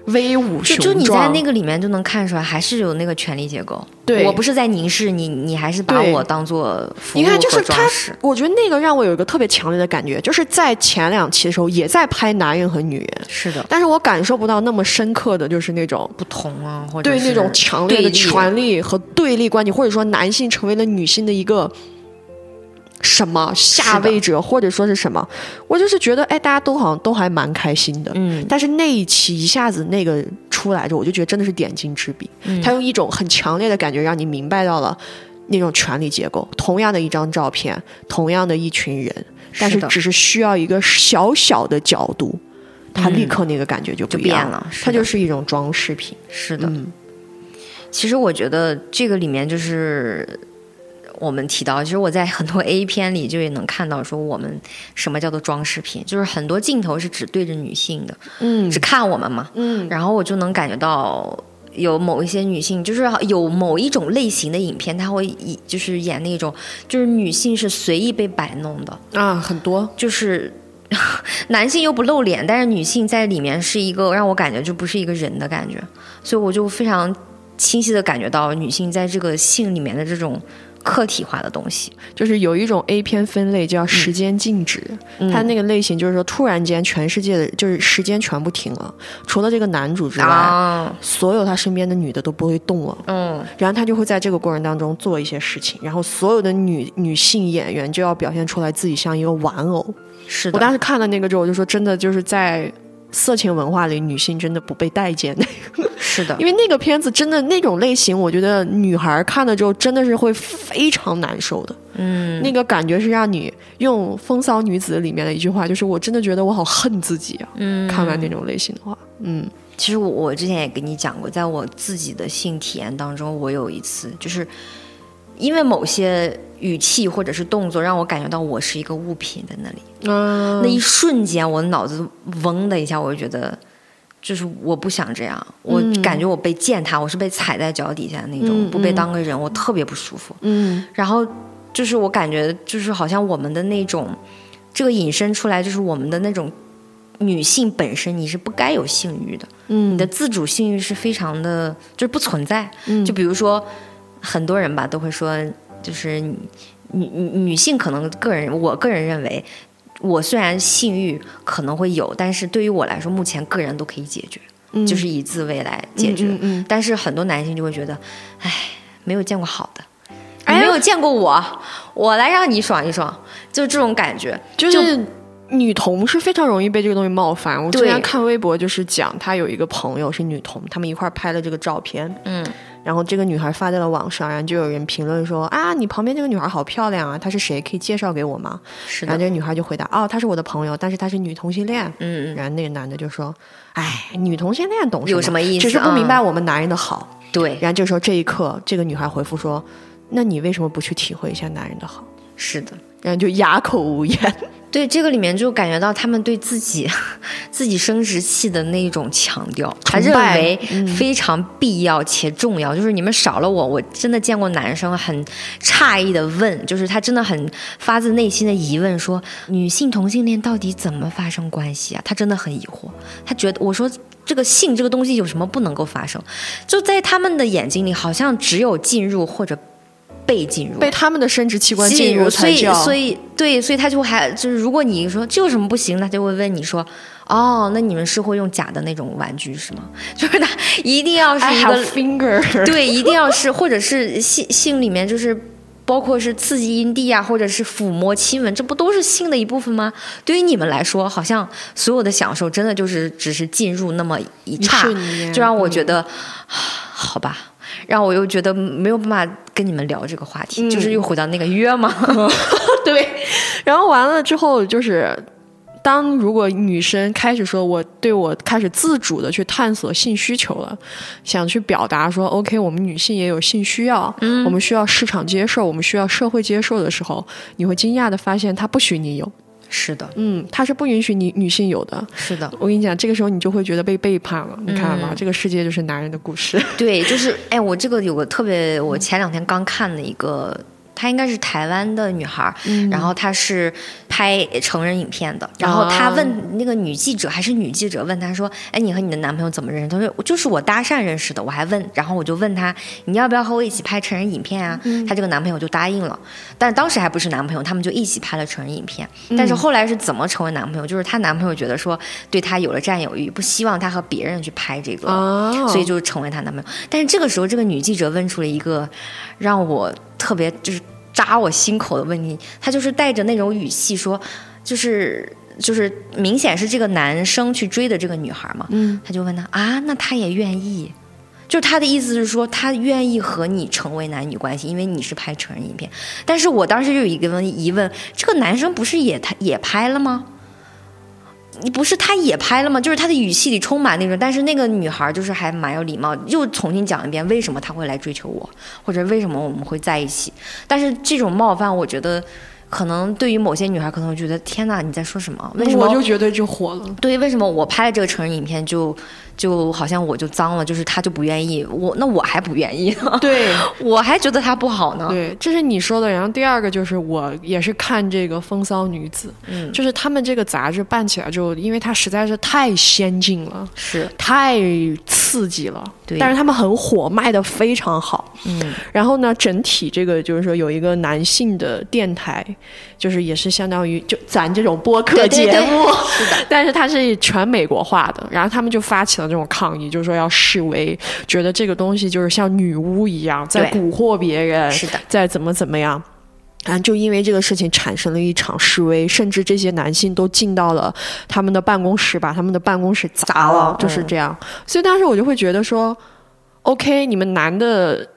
威武雄壮。就就你在那个里面就能看出来，还是有那个权力结构。对我不是在凝视你，你还是把我当做你看，就是他。，我觉得那个让我有一个特别强烈的感觉，就是在前两期的时候也在拍男人和女人，是的，但是我感受不到那么深刻的就是那种不同啊，或者对那种强烈的权力和对立关系，或者说男性成为了女性的一个什么下位者，或者说是什么，我就是觉得，哎，大家都好像都还蛮开心的。嗯，但是那一期一下子那个出来之后，我就觉得真的是点睛之笔。嗯他用一种很强烈的感觉让你明白到了那种权力结构。同样的一张照片，同样的一群人，但是只是需要一个小小的角度，他立刻那个感觉就不就一样变了它就是一种装饰品。是的。嗯其实我觉得这个里面就是我们提到，其实我在很多 A 片里就也能看到，说我们什么叫做装饰品，就是很多镜头是只对着女性的，嗯。只看我们嘛，嗯。然后我就能感觉到。有某一些女性，就是有某一种类型的影片，它会以就是演那种，就是女性是随意被摆弄的，啊，很多。就是 男性又不露脸，但是女性在里面是一个让我感觉就不是一个人的感觉，所以我就非常清晰的感觉到女性在这个性里面的这种客体化的东西。就是有一种 A 片分类叫时间静止，嗯它那个类型就是说突然间全世界的就是时间全部停了，除了这个男主之外，啊，所有他身边的女的都不会动了。嗯，然后他就会在这个过程当中做一些事情，然后所有的女女性演员就要表现出来自己像一个玩偶。是的，我当时看了那个之后，我就说，真的就是在色情文化里，女性真的不被待见。是的，因为那个片子真的那种类型，我觉得女孩看了之后真的是会非常难受的。嗯，那个感觉是让你用《风骚女子》里面的一句话，就是我真的觉得我好恨自己啊。嗯，看完那种类型的话，嗯其实我我之前也跟你讲过，在我自己的性体验当中，我有一次就是因为某些语气或者是动作，让我感觉到我是一个物品在那里。嗯那一瞬间，我脑子嗡的一下，我就觉得，就是我不想这样，我感觉我被践踏，我是被踩在脚底下的那种，嗯。不被当个人，我特别不舒服。嗯。然后就是我感觉，就是好像我们的那种，这个引申出来，就是我们的那种女性本身，你是不该有性欲的，嗯。你的自主性欲是非常的，就是不存在。嗯。就比如说，很多人吧都会说，就是女女女性可能个人，我个人认为。我虽然性欲可能会有，但是对于我来说，目前个人都可以解决，嗯就是以自慰来解决。嗯嗯嗯但是很多男性就会觉得，唉，没有见过好的，没有见过我，我来让你爽一爽，就这种感觉。就是女同是非常容易被这个东西冒犯。我之前看微博就是讲，她有一个朋友是女同，他们一块儿拍了这个照片，嗯，然后这个女孩发在了网上，然后就有人评论说啊，你旁边这个女孩好漂亮啊，她是谁？可以介绍给我吗？是的，然后这个女孩就回答，哦，她是我的朋友，但是她是女同性恋。嗯嗯，然后那个男的就说，哎，女同性恋懂有什么意思只是不明白啊我们男人的好。对，然后这时候这一刻，这个女孩回复说，那你为什么不去体会一下男人的好？是的。然后就哑口无言。对这个里面就感觉到他们对自己 自己生殖器的那种强调，他认为非常必要且重要。就是你们少了我，我真的见过男生很诧异的问，就是他真的很发自内心的疑问说，女性同性恋到底怎么发生关系啊？他真的很疑惑，他觉得我说。这个性这个东西有什么不能够发生？就在他们的眼睛里，好像只有进入或者被进入，被他们的生殖器官进进入，所以才叫。所以对，所以他就还就是，如果你说这有什么不行，他就会问你说，哦，那你们是会用假的那种玩具是吗？就是他一定要是一个 finger。对，一定要是，或者是性性里面就是包括是刺激阴蒂啊，或者是抚摸、亲吻，这不都是性的一部分吗？对于你们来说，好像所有的享受真的就是只是进入那么一刹，就让我觉得，好吧，让我又觉得没有办法跟你们聊这个话题，就是又回到那个约嘛。对，然后完了之后就是。当如果女生开始说我对我开始自主的去探索性需求了，想去表达说 OK，我们女性也有性需要，嗯，我们需要市场接受，我们需要社会接受的时候，你会惊讶的发现他不许你有，是的，嗯，他是不允许你女性有的，是的，我跟你讲，这个时候你就会觉得被背叛了，你看吗？这个世界就是男人的故事，对，就是哎，我这个有个特别，我前两天刚看的一个。她应该是台湾的女孩，然后她是拍成人影片的。然后她问那个女记者，还是女记者问她说：“哎，你和你的男朋友怎么认识？”她说：“就是我搭讪认识的。”我还问，然后我就问她：“你要不要和我一起拍成人影片啊？”她这个男朋友就答应了，但当时还不是男朋友，他们就一起拍了成人影片。但是后来是怎么成为男朋友？就是她男朋友觉得说对她有了占有欲，不希望她和别人去拍这个，所以就成为她男朋友。但是这个时候，这个女记者问出了一个让我。特别就是扎我心口的问题，他就是带着那种语气说，就是就是明显是这个男生去追的这个女孩嘛，嗯，他就问他啊，那他也愿意，就是他的意思是说他愿意和你成为男女关系，因为你是拍成人影片，但是我当时就有一个问疑问，这个男生不是也他也拍了吗？你不是他也拍了吗？就是他的语气里充满那种，但是那个女孩就是还蛮有礼貌，又重新讲一遍为什么他会来追求我，或者为什么我们会在一起。但是这种冒犯，我觉得可能对于某些女孩可能会觉得天哪，你在说什么？为什么我就觉得就火了？对，为什么我拍了这个成人影片就？就好像我就脏了，就是他就不愿意我，那我还不愿意呢。对，我还觉得他不好呢。对，这是你说的。然后第二个就是我也是看这个《风骚女子》，嗯，就是他们这个杂志办起来之后，因为它实在是太先进了，是太刺激了。对，但是他们很火，卖的非常好。嗯，然后呢，整体这个就是说有一个男性的电台，就是也是相当于就咱这种播客节目，是的，但是它是全美国化的。然后他们就发起了。这种抗议就是说要示威，觉得这个东西就是像女巫一样在蛊惑别人，是的，在怎么怎么样，啊，就因为这个事情产生了一场示威，甚至这些男性都进到了他们的办公室，把他们的办公室砸了，就是这样。所以当时我就会觉得说，OK，你们男的。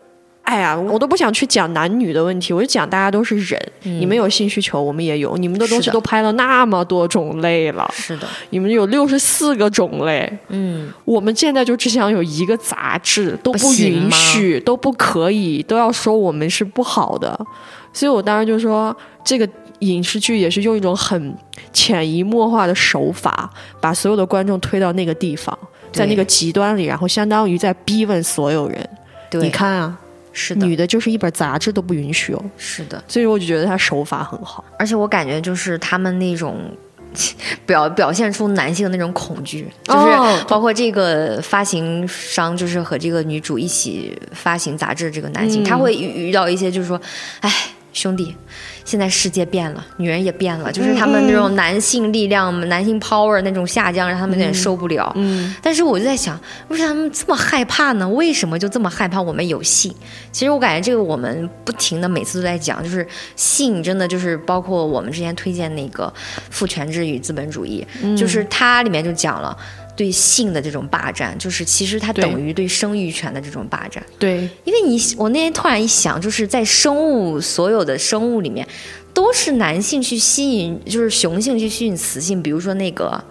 哎呀，我都不想去讲男女的问题，我就讲大家都是人，你们有性需求，我们也有，你们的东西都拍了那么多种类了，是的，你们有六十四个种类，嗯，我们现在就只想有一个杂志都不允许，都不可以，都要说我们是不好的，所以我当时就说，这个影视剧也是用一种很潜移默化的手法，把所有的观众推到那个地方，在那个极端里，然后相当于在逼问所有人，你看啊。是的，女的就是一本杂志都不允许哦。是的，所以我就觉得他手法很好，而且我感觉就是他们那种表表现出男性的那种恐惧，就是包括这个发行商，就是和这个女主一起发行杂志这个男性，他会遇到一些就是说，哎，兄弟。现在世界变了，女人也变了，就是他们那种男性力量、男性 power 那种下降，让他们有点受不了。嗯，但是我就在想，为什么他们这么害怕呢？为什么就这么害怕我们有性？其实我感觉这个我们不停的每次都在讲，就是性真的就是包括我们之前推荐那个《父权制与资本主义》，就是它里面就讲了。对性的这种霸占，就是其实它等于对生育权的这种霸占。对，因为你我那天突然一想，就是在生物所有的生物里面，都是男性去吸引，就是雄性去吸引雌性，比如说那个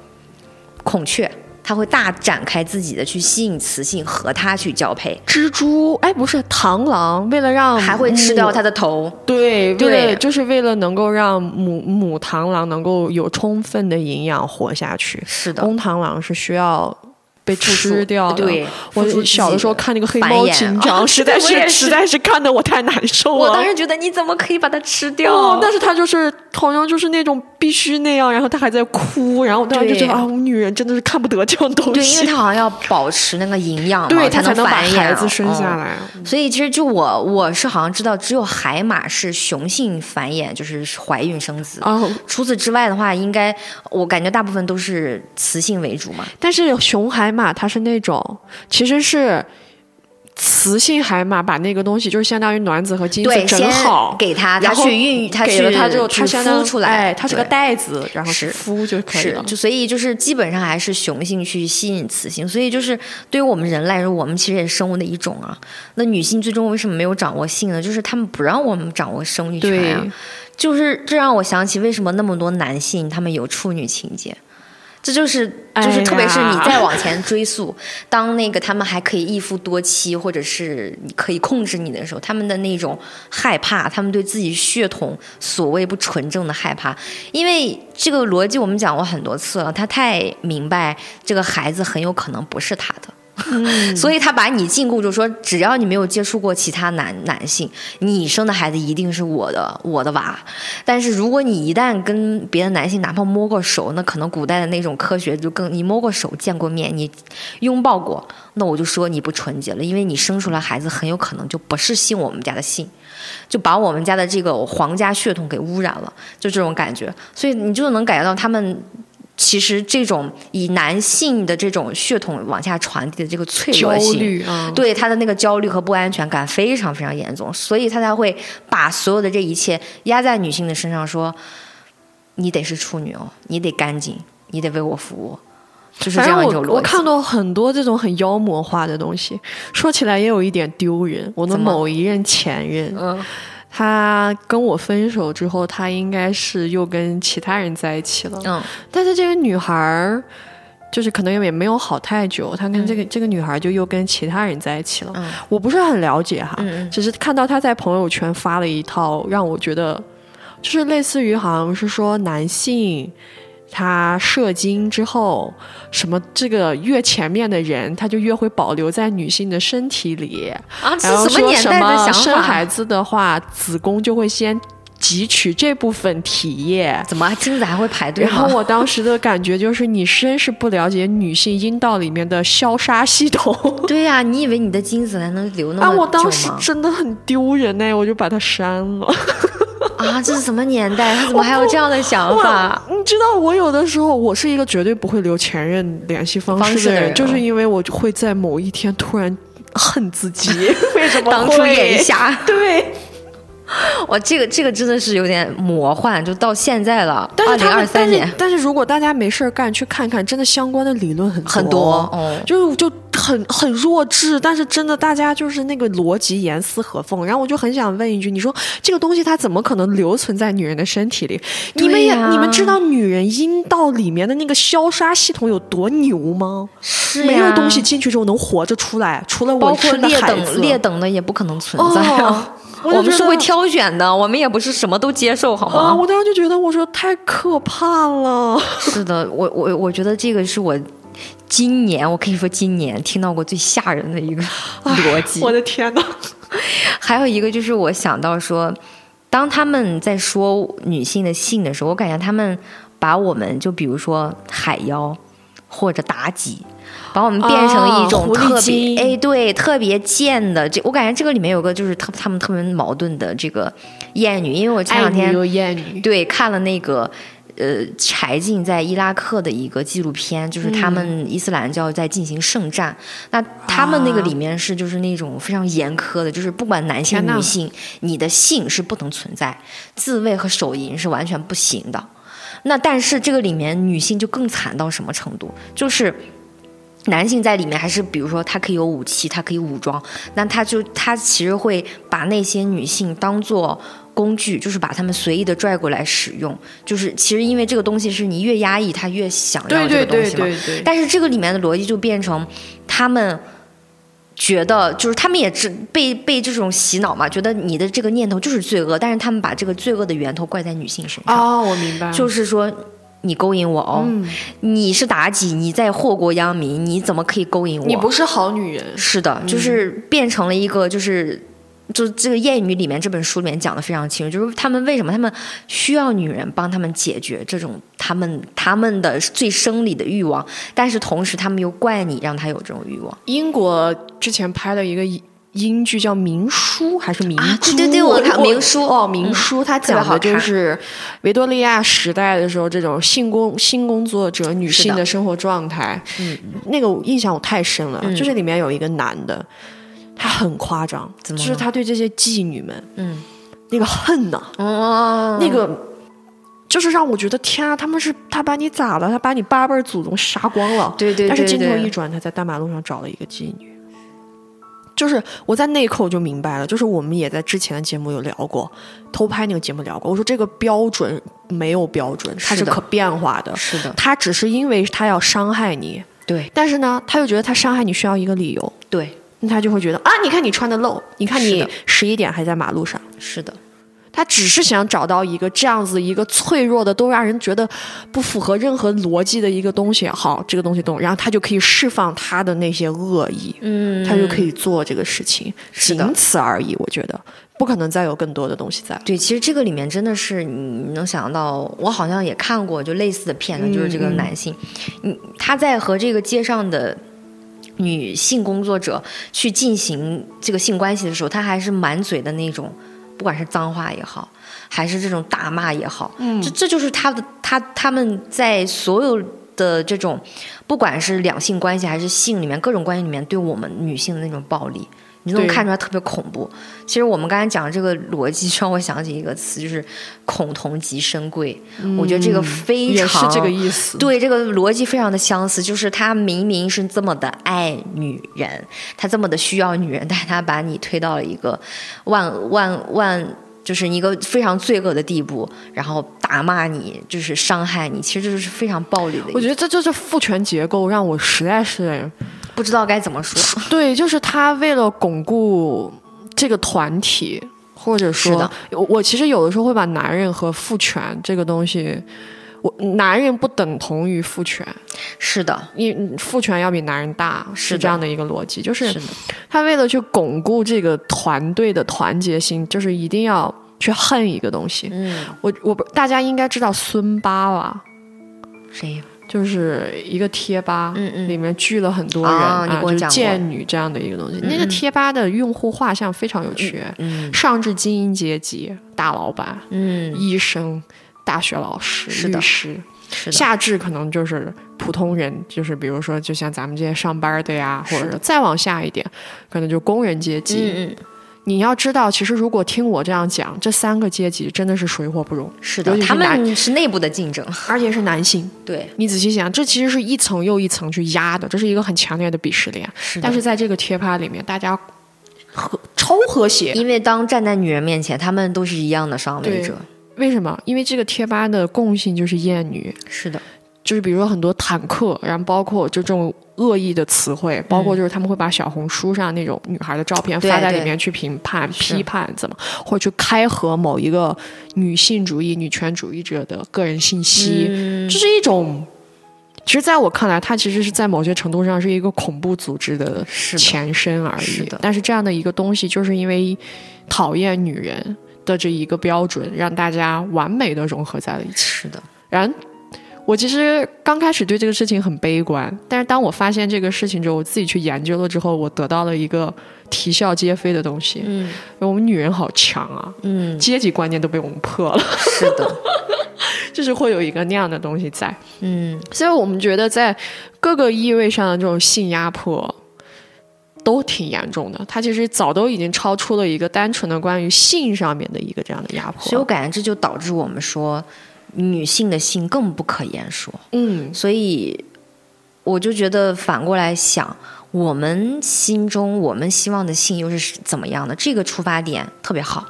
孔雀。它会大展开自己的去吸引雌性和它去交配。蜘蛛，哎，不是螳螂，为了让还会吃掉它的头。对对，就是为了能够让母母螳螂能够有充分的营养活下去。是的，公螳螂是需要。被吃掉的。对，我小的时候看那个黑猫警长，实在是实在是看得我太难受了。我当时觉得你怎么可以把它吃掉？但是它就是好像就是那种必须那样，然后它还在哭，然后我当时就觉得啊，我们女人真的是看不得这种东西。对，因为它好像要保持那个营养，对，它才能把孩子生下来。所以其实就我我是好像知道，只有海马是雄性繁衍，就是怀孕生子。哦，除此之外的话，应该我感觉大部分都是雌性为主嘛。但是雄海马它是那种。其实是雌性海马把那个东西，就是相当于卵子和精子对，整好，给他，他然后去孕育，它给了它之后，去它相当孵出来，哎，它是个袋子，然后是孵就可以了，。就所以就是基本上还是雄性去吸引雌性，所以就是对于我们人来说，我们其实也是生物的一种啊。那女性最终为什么没有掌握性呢？就是他们不让我们掌握生育权对啊。就是这让我想起为什么那么多男性他们有处女情节。这就是就是，哎特别是你再往前追溯，当那个他们还可以一夫多妻，或者是你可以控制你的时候，他们的那种害怕，他们对自己血统所谓不纯正的害怕，因为这个逻辑我们讲过很多次了，他太明白这个孩子很有可能不是他的。所以他把你禁锢住，说只要你没有接触过其他男男性，你生的孩子一定是我的我的娃。但是如果你一旦跟别的男性哪怕摸过手，那可能古代的那种科学就更，你摸过手、见过面、你拥抱过，那我就说你不纯洁了，因为你生出来孩子很有可能就不是姓我们家的姓，就把我们家的这个皇家血统给污染了，就这种感觉。所以你就能感觉到他们。其实这种以男性的这种血统往下传递的这个脆焦弱性，虑啊，对他的那个焦虑和不安全感非常非常严重，所以他才会把所有的这一切压在女性的身上，说你得是处女哦，你得干净，你得为我服务，就是这样一种逻辑。我看到很多这种很妖魔化的东西，说起来也有一点丢人。我的某一任前任，嗯他跟我分手之后，他应该是又跟其他人在一起了。嗯但是这个女孩儿，就是可能也没有好太久，他跟这个、这个女孩就又跟其他人在一起了。嗯我不是很了解哈，嗯只是看到他在朋友圈发了一套，让我觉得就是类似于好像是说男性。他射精之后，什么这个越前面的人，他就越会保留在女性的身体里。啊，这然后是什么说什年代的么想法？生孩子的话，子宫就会先汲取这部分体液。怎么精子还会排队然后？我当时的感觉就是，你真是不了解女性阴道里面的消杀系统。对呀、你以为你的精子还能留那啊，么久吗？我当时真的很丢人哎，我就把它删了。啊，这是什么年代？他怎么还有这样的想法？你知道，我有的时候我是一个绝对不会留前任联系方方式的人，的人就是因为我会在某一天突然恨自己，为什么当初会眼瞎，对。哇，这个这个真的是有点魔幻，就到现在了，二零二三年但是但是如果大家没事儿干，去看看，真的相关的理论很很多哦。就就很很弱智，但是真的大家就是那个逻辑严丝合缝。然后我就很想问一句，你说这个东西它怎么可能留存在女人的身体里？你们也、你们知道女人阴道里面的那个消杀系统有多牛吗？是没有东西进去之后能活着出来，除了我吃的劣孩子等劣等的也不可能存在。我们是会挑选的，我们也不是什么都接受，好啊！吗？我当时就觉得，我说太可怕了。是的，我我我觉得这个是我今年，我可以说今年听到过最吓人的一个逻辑。我的天哪！还有一个就是我想到说，当他们在说女性的性的时候，我感觉他们把我们就比如说海妖或者妲己。把我们变成一种特别、精哎，对，特别贱的这，我感觉这个里面有个就是特他们特别矛盾的这个艳女，因为我前两天对看了那个呃柴静在伊拉克的一个纪录片，就是他们伊斯兰教在进行圣战，那他们那个里面是就是那种非常严苛的，就是不管男性女性，你的性是不能存在，自慰和手淫是完全不行的。那但是这个里面女性就更惨到什么程度？就是男性在里面还是比如说他可以有武器，他可以武装，那他就他其实会把那些女性当做工具，就是把他们随意的拽过来使用。就是其实因为这个东西是你越压抑，他越想要对对对这个东西嘛。对对。但是这个里面的逻辑就变成他们。觉得就是他们也知被被这种洗脑嘛，觉得你的这个念头就是罪恶，但是他们把这个罪恶的源头怪在女性身上。哦，我明白，就是说你勾引我哦，嗯你是妲己，你在祸国殃民，你怎么可以勾引我？你不是好女人。是的，就是变成了一个就是。就这个《谚语》里面这本书里面讲的非常清楚，就是他们为什么他们需要女人帮他们解决这种他们他们的最生理的欲望，但是同时他们又怪你让他有这种欲望。英国之前拍了一个英英剧叫《明书》还是《明珠》？啊对对对我看明书哦，《明书》它讲的就是维多利亚时代的时候这种性工性工作者女性的的生活状态。嗯，那个我印象我太深了，就是里面有一个男的。他很夸张，怎么就是他对这些妓女们嗯，那个恨呐、哦，那个就是让我觉得天啊，他们是他把你咋了？他把你八辈儿祖宗杀光了。对对对但是镜头一转，他在大马路上找了一个妓女。就是我在那一刻我就明白了，就是我们也在之前的节目有聊过，偷拍那个节目聊过。我说这个标准没有标准，它是可变化的。是的，他只是因为他要伤害你，对但是呢，他又觉得他伤害你需要一个理由，对，那他就会觉得啊，你看你穿的露，你看你十一点还在马路上，是的，他只是想找到一个这样子一个脆弱的，都让人觉得不符合任何逻辑的一个东西。好，这个东西动，然后他就可以释放他的那些恶意，嗯，他就可以做这个事情，仅此而已。我觉得不可能再有更多的东西在。对，其实这个里面真的是你能想到，我好像也看过就类似的片子，就是这个男性，嗯，他在和这个街上的女性工作者去进行这个性关系的时候，她还是满嘴的那种，不管是脏话也好，还是这种大骂也好，嗯，这这就是她的她他们在所有。的这种，不管是两性关系还是性里面各种关系里面，对我们女性的那种暴力，你都能看出来特别恐怖。其实我们刚才讲的这个逻辑，让我想起一个词，就是“恐同即深贵”。我觉得这个非常这个意思。对这个逻辑非常的相似，就是他明明是这么的爱女人，他这么的需要女人，但是他把你推到了一个万万万。就是一个非常罪恶的地步，然后打骂你，就是伤害你，其实这就是非常暴力的。我觉得这就是父权结构，让我实在是不知道该怎么说。对，就是他为了巩固这个团体，或者说，我我其实有的时候会把男人和父权这个东西，我男人不等同于父权，是的，你父权要比男人大，是是这样的一个逻辑，就是他为了去巩固这个团队的团结性，就是一定要去恨一个东西。嗯，我我不大家应该知道孙八吧？谁？就是一个贴吧，嗯嗯。里面聚了很多人啊就是贱女这样的一个东西。嗯那个贴吧的用户画像非常有趣，嗯上至精英阶级、大老板、嗯，医生、大学老师、是律师，下至可能就是普通人，就是比如说，就像咱们这些上班的呀，或者是再往下一点，可能就工人阶级。嗯嗯，你要知道，其实如果听我这样讲，这三个阶级真的是水火不容，是的，他们是内部的竞争，而且是男性。对，你仔细想，这其实是一层又一层去压的，这是一个很强烈的鄙视链。是的但是在这个贴吧里面，大家和超和谐。因为当站在女人面前，他们都是一样的上位者，为什么？因为这个贴吧的共性就是厌女，是的，就是比如说很多坦克，然后包括就这种恶意的词汇，包括就是他们会把小红书上那种女孩的照片发在里面去评判、批判怎么，或者去开合某一个女性主义、女权主义者的个人信息，嗯这是一种。其实，在我看来，它其实是在某些程度上是一个恐怖组织的前身而已。但是这样的一个东西，就是因为讨厌女人的这一个标准，让大家完美的融合在了一起。是的，然，我其实刚开始对这个事情很悲观，但是当我发现这个事情之后，我自己去研究了之后，我得到了一个啼笑皆非的东西。嗯我们女人好强啊，嗯，阶级观念都被我们破了，是的，就是会有一个那样的东西在。嗯所以我们觉得在各个意味上的这种性压迫。都挺严重的，它其实早都已经超出了一个单纯的关于性上面的一个这样的压迫。所以我感觉这就导致我们说，女性的性更不可言说。嗯，所以我就觉得反过来想，我们心中我们希望的性又是怎么样的？这个出发点特别好。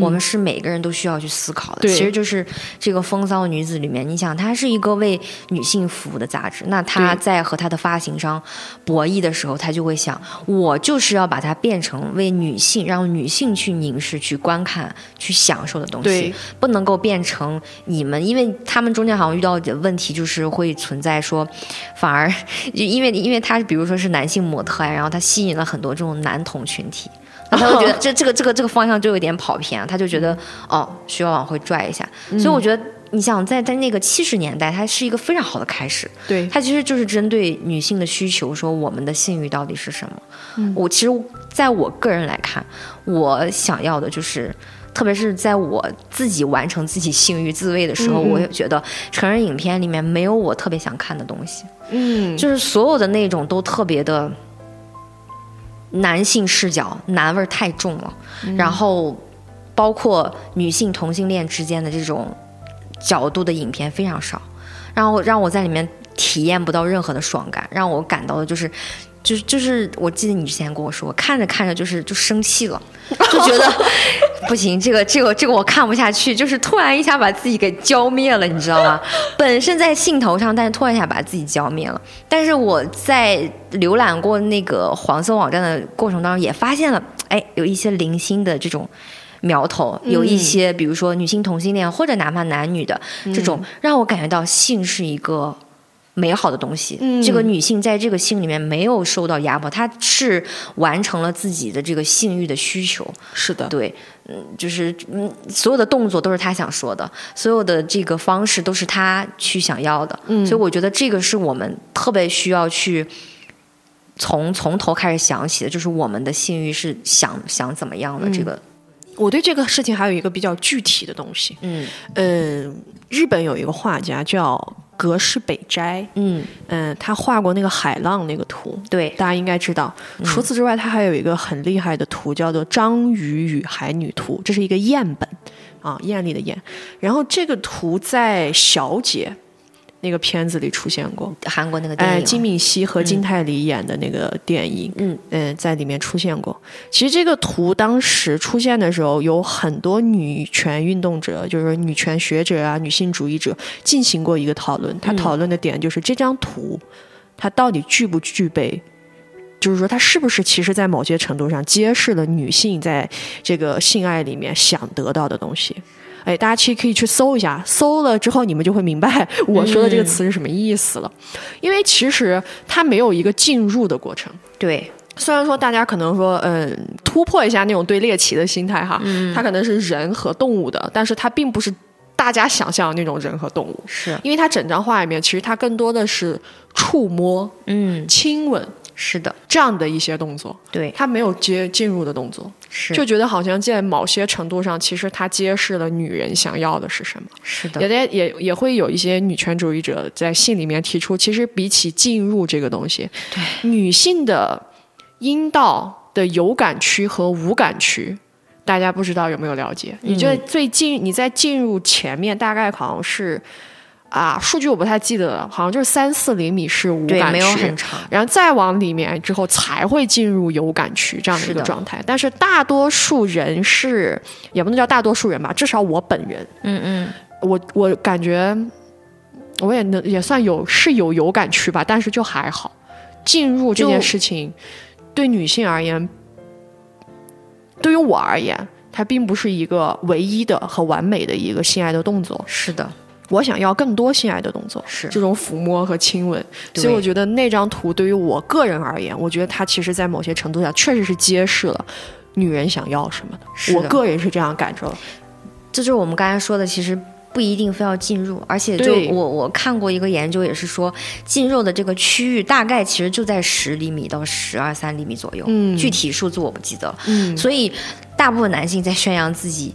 我们是每个人都需要去思考的，其实就是这个《风骚女子》里面，你想，它是一个为女性服务的杂志，那它对。在和它的发行商博弈的时候，他就会想，我就是要把它变成为女性，让女性去凝视、去观看、去享受的东西，不能够变成你们，因为他们中间好像遇到的问题就是会存在说，反而就因为因为他比如说是男性模特呀，然后他吸引了很多这种男同群体。然后他就觉得这这个这个这个方向就有点跑偏，他就觉得哦需要往回拽一下，所以我觉得你想在在那个七十年代，它是一个非常好的开始，对，它其实就是针对女性的需求，说我们的性欲到底是什么。我其实在我个人来看，我想要的就是。特别是在我自己完成自己性欲自慰的时候，嗯嗯。我也觉得成人影片里面没有我特别想看的东西，嗯，就是所有的那种都特别的，男性视角，男味儿太重了，然后包括女性同性恋之间的这种角度的影片非常少，然后让我在里面体验不到任何的爽感，让我感到的就是。就是就是，我记得你之前跟我说，看着看着就是就生气了，就觉得 不行，这个这个这个我看不下去，就是突然一下把自己给浇灭了，你知道吗？本身在兴头上，但是突然一下把自己浇灭了。但是我在浏览过那个黄色网站的过程当中，也发现了，哎，有一些零星的这种苗头，有一些比如说女性同性恋或者哪怕男女的这种，让我感觉到性是一个。美好的东西，这个女性在这个性里面没有受到压迫，她是完成了自己的这个性欲的需求。是的，对，嗯，就是嗯，所有的动作都是她想说的，所有的这个方式都是她去想要的。嗯，所以我觉得这个是我们特别需要去从从头开始想起的，就是我们的性欲是想想怎么样的这个。我对这个事情还有一个比较具体的东西。嗯，呃，日本有一个画家叫。格式北斋，嗯嗯，他画过那个海浪那个图，对，大家应该知道。除此之外，他还有一个很厉害的图，叫做《章鱼与海女图》，这是一个赝本，啊，艳丽的艳。然后这个图在小姐。那个片子里出现过韩国那个电影，金敏熙和金泰梨演的那个电影，嗯嗯，在里面出现过。其实这个图当时出现的时候，有很多女权运动者，就是女权学者啊、女性主义者进行过一个讨论。他讨论的点就是这张图，它到底具不具备，就是说它是不是其实在某些程度上揭示了女性在这个性爱里面想得到的东西。哎，大家其实可以去搜一下，搜了之后你们就会明白 我说的这个词是什么意思了。因为其实它没有一个进入的过程。对，虽然说大家可能说，嗯，突破一下那种对猎奇的心态哈，它可能是人和动物的，但是它并不是大家想象的那种人和动物。是，因为它整张画里面其实它更多的是触摸、嗯，亲吻。是的，这样的一些动作，对他没有接进入的动作，是就觉得好像在某些程度上，其实他揭示了女人想要的是什么。是的，也在也也会有一些女权主义者在信里面提出，其实比起进入这个东西，对女性的阴道的有感区和无感区，大家不知道有没有了解？你觉得最近你在进入前面，大概好像是。啊，数据我不太记得了，好像就是三四厘米是无感区，然后再往里面之后才会进入有感区这样的一个状态。但是大多数人是，也不能叫大多数人吧，至少我本人，嗯嗯，我我感觉我也能也算有是有有感区吧，但是就还好。进入这件事情对女性而言，对于我而言，它并不是一个唯一的和完美的一个性爱的动作。是的。我想要更多性爱的动作，是这种抚摸和亲吻，所以我觉得那张图对于我个人而言，我觉得它其实，在某些程度上确实是揭示了女人想要什么的。我个人是这样感受。这就是我们刚才说的，其实不一定非要进入，而且就我我看过一个研究，也是说进入的这个区域大概其实就在十厘米到十二三厘米左右，嗯，具体数字我不记得了。嗯，所以大部分男性在宣扬自己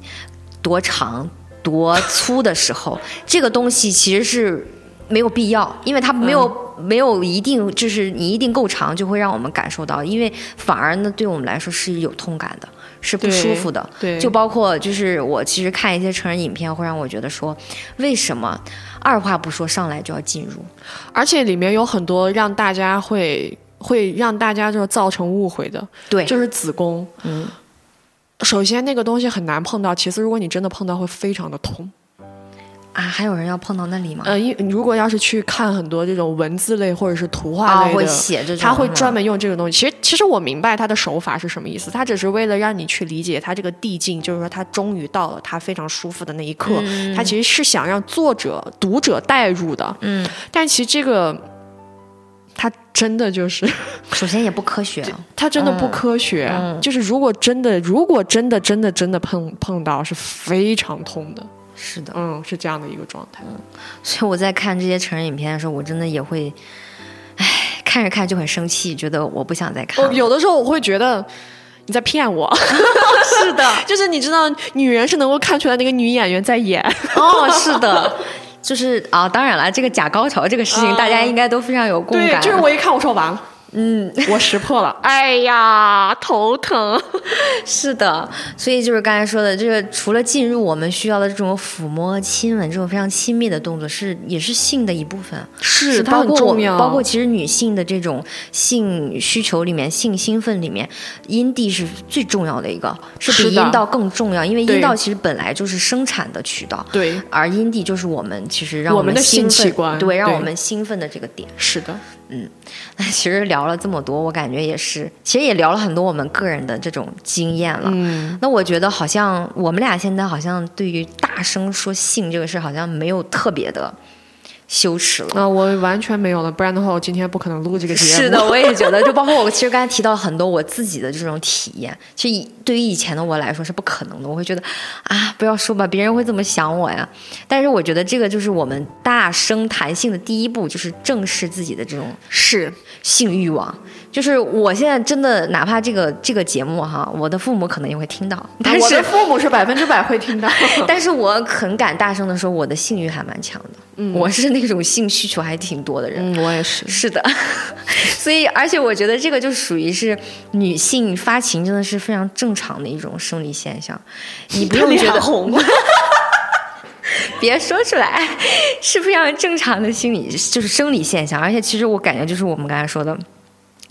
多长。多粗的时候，这个东西其实是没有必要，因为它没有没有一定，就是你一定够长就会让我们感受到，因为反而呢，对我们来说是有痛感的，是不舒服的。对，就包括就是我其实看一些成人影片，会让我觉得说，为什么二话不说上来就要进入，而且里面有很多让大家会会让大家就造成误会的，对，就是子宫，嗯。首先，那个东西很难碰到。其次，如果你真的碰到，会非常的痛。啊，还有人要碰到那里吗？呃，因如果要是去看很多这种文字类或者是图画类的，他会专门用这个东西。其实，其实我明白他的手法是什么意思。他只是为了让你去理解他这个递进，就是说他终于到了他非常舒服的那一刻。他其实是想让作者、读者代入的。嗯，但其实这个。它真的就是，首先也不科学，它真的不科学。就是如果真的，如果真的，真的，真的碰碰到，是非常痛的。是的，嗯，是这样的一个状态。所以我在看这些成人影片的时候，我真的也会，唉，看着看就很生气，觉得我不想再看。有的时候我会觉得你在骗我。是的，就是你知道，女人是能够看出来那个女演员在演。哦，是的。就是啊，当然了，这个假高潮这个事情，大家应该都非常有共感。对，就是我一看，我说完了，嗯，我识破了。哎呀，头疼。是的，所以就是刚才说的，这个除了进入我们需要的这种抚摸、亲吻这种非常亲密的动作，是也是性的一部分。是，包括重要。包括其实女性的这种性需求里面，性兴奋里面，阴蒂是最重要的一个，是比阴道更重要。因为阴道其实本来就是生产的渠道，对，而阴蒂就是我们其实让我们的性器官，对，让我们兴奋的这个点。是的。嗯，那 其实聊了这么多，我感觉也是，其实也聊了很多我们个人的这种经验了。嗯，那我觉得好像我们俩现在好像对于大声说性这个事，好像没有特别的。羞耻了那！我完全没有了，不然的话，我今天不可能录这个节目。是的，我也觉得，就包括我，其实刚才提到很多我自己的这种体验，其实对于以前的我来说是不可能的。我会觉得啊，不要说吧，别人会怎么想我呀？但是我觉得这个就是我们大声谈性的第一步，就是正视自己的这种是性欲望。就是我现在真的，哪怕这个这个节目哈，我的父母可能也会听到，但是我的父母是百分之百会听到。但是我很敢大声的说，我的性欲还蛮强的。嗯，我是那种性需求还挺多的人。嗯，我也是。是的，所以而且我觉得这个就属于是女性发情真的是非常正常的一种生理现象，你不用觉得红。别说出来，是非常正常的心理，就是生理现象。而且其实我感觉就是我们刚才说的，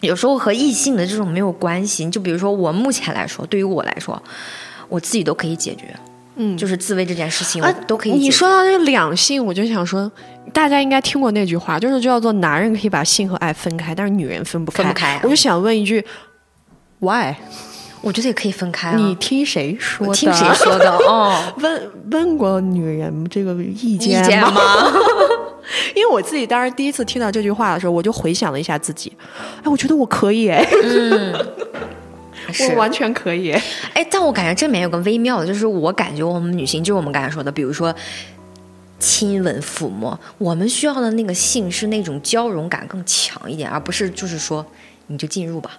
有时候和异性的这种没有关系。就比如说我目前来说，对于我来说，我自己都可以解决。嗯，就是自慰这件事情，我都可以。你说到这个两性，我就想说，大家应该听过那句话，就是叫做男人可以把性和爱分开，但是女人分不分不开。我就想问一句，Why？我觉得也可以分开。你听谁说的？听谁说的？哦，问问过女人这个意见吗？因为我自己当时第一次听到这句话的时候，我就回想了一下自己，哎，我觉得我可以哎。嗯。我完全可以，哎，但我感觉这里面有个微妙的，就是我感觉我们女性，就是我们刚才说的，比如说亲吻、抚摸，我们需要的那个性是那种交融感更强一点，而不是就是说你就进入吧，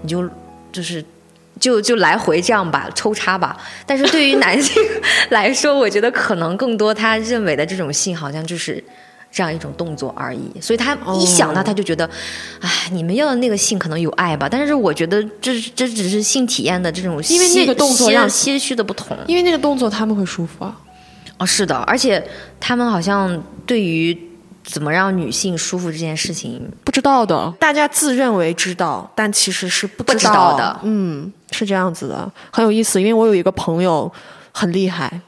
你就就是就就来回这样吧，抽插吧。但是对于男性 来说，我觉得可能更多他认为的这种性，好像就是。这样一种动作而已，所以他一想到他就觉得，哎，你们要的那个性可能有爱吧，但是我觉得这这只是性体验的这种，因为那个动作让些许的不同，因为那个动作他们会舒服啊，哦，是的，而且他们好像对于怎么让女性舒服这件事情不知道的，大家自认为知道，但其实是不知道的，嗯，是这样子的，很有意思，因为我有一个朋友很厉害。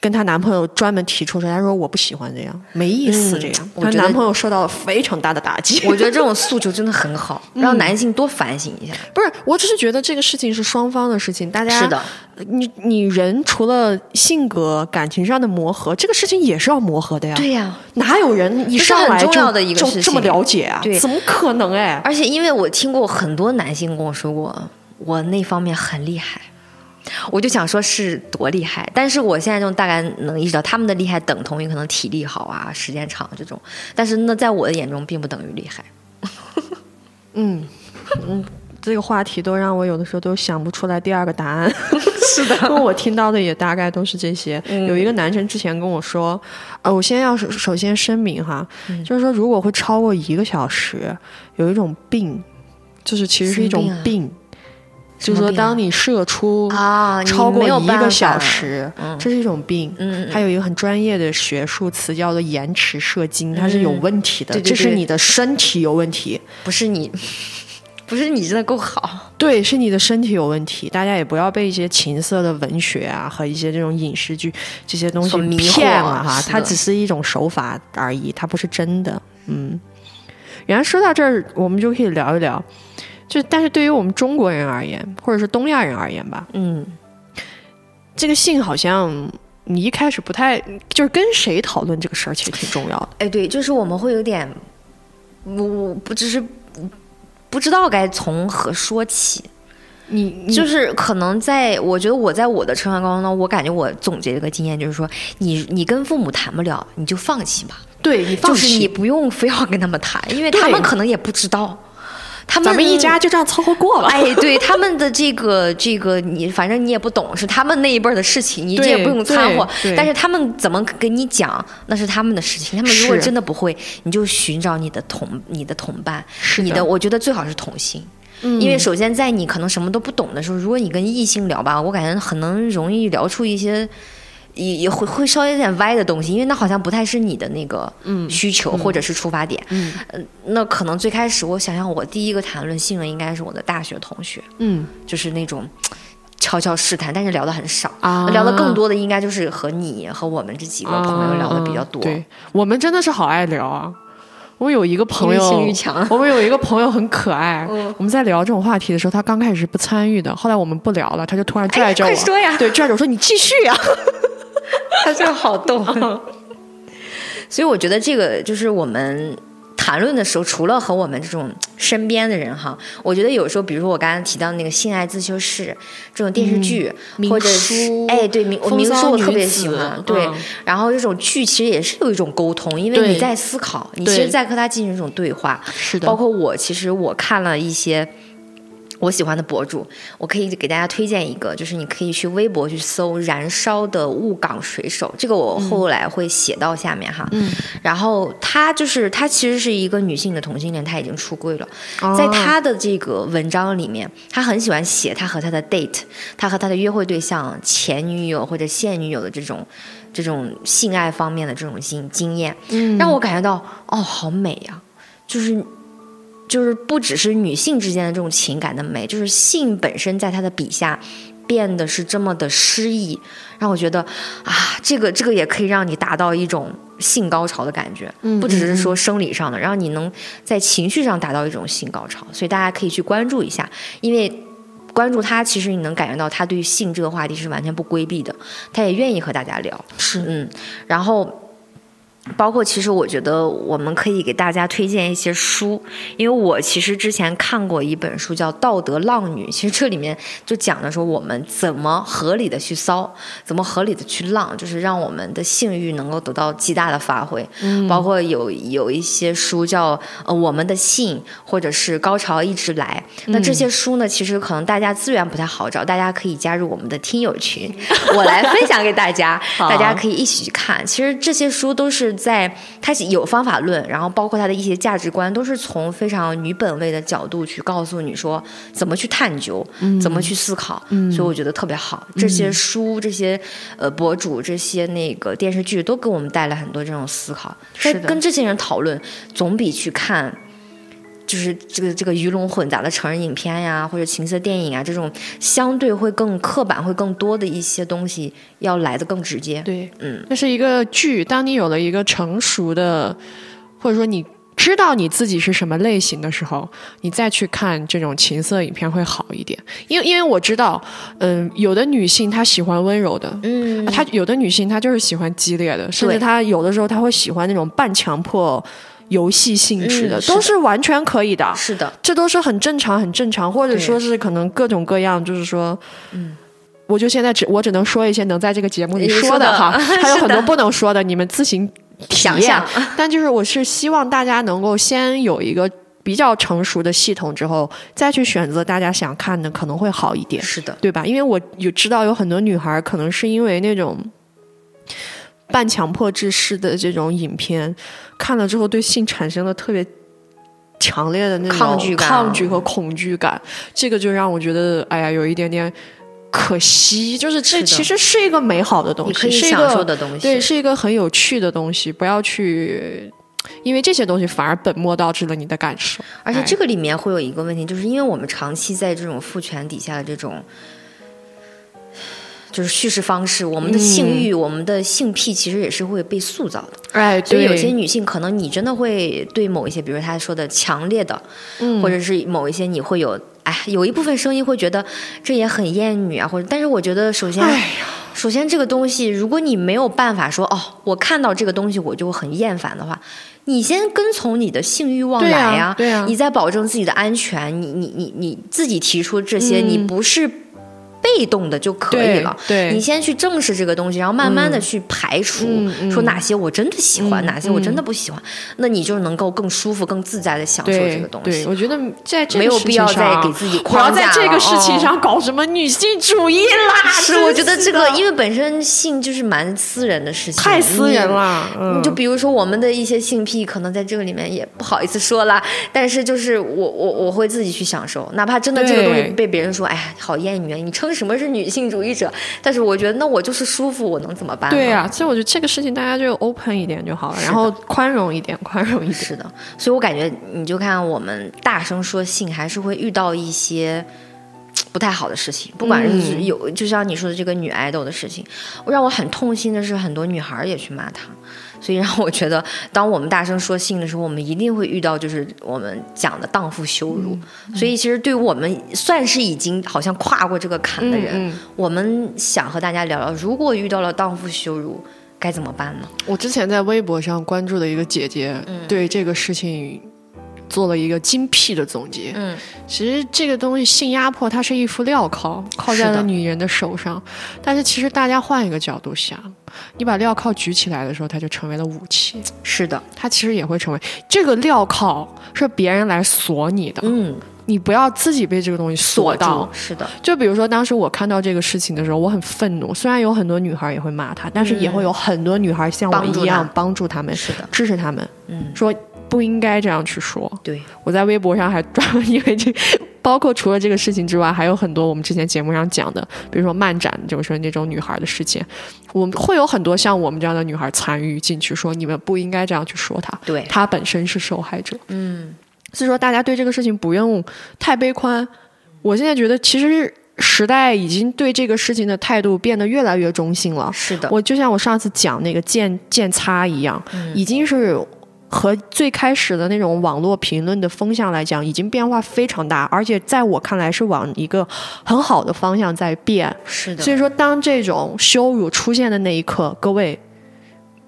跟她男朋友专门提出说，她说我不喜欢这样，没意思这样。她男朋友受到了非常大的打击。我觉得这种 诉求真的很好，让男性多反省一下。不是，我只是觉得这个事情是双方的事情，大家是的。你你人除了性格、感情上的磨合，这个事情也是要磨合的呀。对呀，哪有人一上来就就这么了解啊？对，怎么可能哎？而且因为我听过很多男性跟我说过，我那方面很厉害。我就想说，是多厉害！但是我现在就大概能意识到，他们的厉害等同于可能体力好啊、时间长这种。但是那在我的眼中，并不等于厉害。嗯嗯，这个话题都让我有的时候都想不出来第二个答案。是的，我听到的也大概都是这些。有一个男生之前跟我说，呃，我先要首先声明哈，就是说如果会超过一个小时，有一种病，就是其实是一种病。就是说，当你射出啊超过一个小时，这是一种病。嗯，还有一个很专业的学术词叫做延迟射精，它是有问题的。对这是你的身体有问题，不是你，不是你真的够好。对，是你的身体有问题。大家也不要被一些情色的文学啊和一些这种影视剧这些东西骗了哈，它只是一种手法而已，它不是真的。嗯，然后说到这儿，我们就可以聊一聊。就但是对于我们中国人而言，或者是东亚人而言吧，嗯，这个性好像你一开始不太就是跟谁讨论这个事儿，其实挺重要的。哎，对，就是我们会有点，我我不只是不知道该从何说起。你就是可能在，我觉得我在我的成长过程中，我感觉我总结一个经验，就是说，你你跟父母谈不了，你就放弃吧。对你放弃，就是你不用非要跟他们谈，因为他们可能也不知道。他们咱们一家就这样凑合过了。哎，对他们的这个这个，你反正你也不懂，是他们那一辈儿的事情，你这也不用掺和。但是他们怎么跟你讲，那是他们的事情。他们如果真的不会，你就寻找你的同你的同伴，你的，我觉得最好是同性。因为首先在你可能什么都不懂的时候，如果你跟异性聊吧，我感觉很能容易聊出一些。也也会会稍微有点歪的东西，因为那好像不太是你的那个需求或者是出发点。嗯，那可能最开始我想想，我第一个谈论性的应该是我的大学同学。嗯，就是那种悄悄试探，但是聊的很少。啊，聊的更多的应该就是和你和我们这几个朋友聊的比较多。对，我们真的是好爱聊啊！我有一个朋友。我们有一个朋友很可爱。嗯，我们在聊这种话题的时候，他刚开始是不参与的，后来我们不聊了，他就突然拽着我，快说呀！对，拽着我说：“你继续呀。” 他这个好逗，所以我觉得这个就是我们谈论的时候，除了和我们这种身边的人哈，我觉得有时候，比如说我刚刚提到那个《性爱自修室》这种电视剧，或者是哎，对明明书我特别喜欢，对，然后这种剧其实也是有一种沟通，因为你在思考，你其实在和他进行一种对话，是的，包括我，其实我看了一些。我喜欢的博主，我可以给大家推荐一个，就是你可以去微博去搜“燃烧的雾港水手”，这个我后来会写到下面哈。嗯。然后他就是他其实是一个女性的同性恋，他已经出柜了。在他的这个文章里面，他很喜欢写他和他的 date，他和他的约会对象、前女友或者现女友的这种这种性爱方面的这种经经验，让我感觉到哦，好美呀，就是。就是不只是女性之间的这种情感的美，就是性本身在他的笔下变得是这么的诗意，让我觉得啊，这个这个也可以让你达到一种性高潮的感觉，不只是说生理上的，然后你能在情绪上达到一种性高潮，所以大家可以去关注一下，因为关注他，其实你能感觉到他对性这个话题是完全不规避的，他也愿意和大家聊，是嗯，然后。包括其实我觉得我们可以给大家推荐一些书，因为我其实之前看过一本书叫《道德浪女》，其实这里面就讲的说我们怎么合理的去骚，怎么合理的去浪，就是让我们的性欲能够得到极大的发挥。嗯，包括有有一些书叫呃我们的性，或者是高潮一直来。那这些书呢，其实可能大家资源不太好找，大家可以加入我们的听友群，我来分享给大家，大家可以一起去看。其实这些书都是。在他有方法论，然后包括他的一些价值观，都是从非常女本位的角度去告诉你说怎么去探究，怎么去思考。所以我觉得特别好。这些书、这些呃博主、这些那个电视剧，都给我们带来很多这种思考。是，跟这些人讨论，总比去看。就是这个这个鱼龙混杂的成人影片呀，或者情色电影啊，这种相对会更刻板、会更多的一些东西，要来的更直接。对，嗯，那是一个剧。当你有了一个成熟的，或者说你知道你自己是什么类型的时候，你再去看这种情色影片会好一点。因为因为我知道，嗯，有的女性她喜欢温柔的，嗯，她有的女性她就是喜欢激烈的，甚至她有的时候她会喜欢那种半强迫。游戏性质的都是完全可以的，是的，这都是很正常、很正常，或者说是可能各种各样，就是说，嗯，我就现在只我只能说一些能在这个节目里说的哈，还有很多不能说的，你们自行想象。但就是我是希望大家能够先有一个比较成熟的系统之后，再去选择大家想看的，可能会好一点，是的，对吧？因为我有知道有很多女孩可能是因为那种。半强迫制式的这种影片，看了之后对性产生了特别强烈的那种抗拒、抗拒和恐惧感，这个就让我觉得，哎呀，有一点点可惜。就是这其实是一个美好的东西，是一个的东西，对，是一个很有趣的东西。不要去，因为这些东西反而本末倒置了你的感受。而且这个里面会有一个问题，就是因为我们长期在这种父权底下的这种。就是叙事方式，我们的性欲，我们的性癖，其实也是会被塑造的。哎，所以有些女性可能你真的会对某一些，比如她说的强烈的，嗯，或者是某一些你会有，哎，有一部分声音会觉得这也很厌女啊，或者，但是我觉得首先，首先这个东西，如果你没有办法说哦，我看到这个东西我就很厌烦的话，你先跟从你的性欲望来呀，对你在保证自己的安全，你你你你自己提出这些，你不是。被被动的就可以了。对，你先去正视这个东西，然后慢慢的去排除，说哪些我真的喜欢，哪些我真的不喜欢，那你就能够更舒服、更自在的享受这个东西。对，我觉得在没有必要再给自己框架在这个事情上搞什么女性主义啦。是，我觉得这个因为本身性就是蛮私人的事情，太私人了。你就比如说我们的一些性癖，可能在这个里面也不好意思说啦。但是就是我我我会自己去享受，哪怕真的这个东西被别人说，哎呀，好厌女，你称什么是女性主义者？但是我觉得，那我就是舒服，我能怎么办？对呀，所以我觉得这个事情大家就 open 一点就好了，然后宽容一点，宽容一点。是的，所以我感觉你就看我们大声说性，还是会遇到一些 不太好的事情，不管是有，就像你说的这个女爱豆的事情，让我很痛心的是，很多女孩也去骂她。所以让我觉得，当我们大声说性的时候，我们一定会遇到就是我们讲的荡妇羞辱。所以其实对于我们算是已经好像跨过这个坎的人，我们想和大家聊聊，如果遇到了荡妇羞辱，该怎么办呢？我之前在微博上关注的一个姐姐，对这个事情。做了一个精辟的总结。嗯，其实这个东西性压迫，它是一副镣铐，铐在了女人的手上。但是其实大家换一个角度想，你把镣铐举起来的时候，它就成为了武器。是的，它其实也会成为这个镣铐是别人来锁你的。嗯，你不要自己被这个东西锁到。是的，就比如说当时我看到这个事情的时候，我很愤怒。虽然有很多女孩也会骂他，但是也会有很多女孩像我一样帮助他们，是的，支持他们。嗯，说。不应该这样去说。对，我在微博上还专门因为这，包括除了这个事情之外，还有很多我们之前节目上讲的，比如说漫展，就是那种女孩的事情，我们会有很多像我们这样的女孩参与进去，说你们不应该这样去说她，对，她本身是受害者。嗯，所以说大家对这个事情不用太悲观。我现在觉得，其实时代已经对这个事情的态度变得越来越中性了。是的，我就像我上次讲那个剑剑擦一样，已经是。和最开始的那种网络评论的风向来讲，已经变化非常大，而且在我看来是往一个很好的方向在变。是的，所以说当这种羞辱出现的那一刻，各位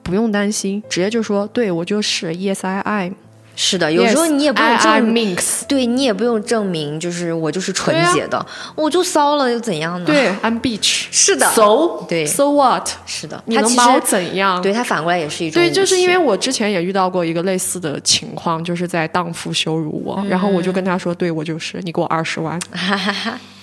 不用担心，直接就说对我就是 Yes I am。是的，有时候你也不用证明，对你也不用证明，就是我就是纯洁的，我就骚了又怎样呢？对，I'm bitch。是的，So 对，So what？是的，你能把我怎样？对他反过来也是一种。对，就是因为我之前也遇到过一个类似的情况，就是在荡妇羞辱我，然后我就跟他说，对我就是，你给我二十万。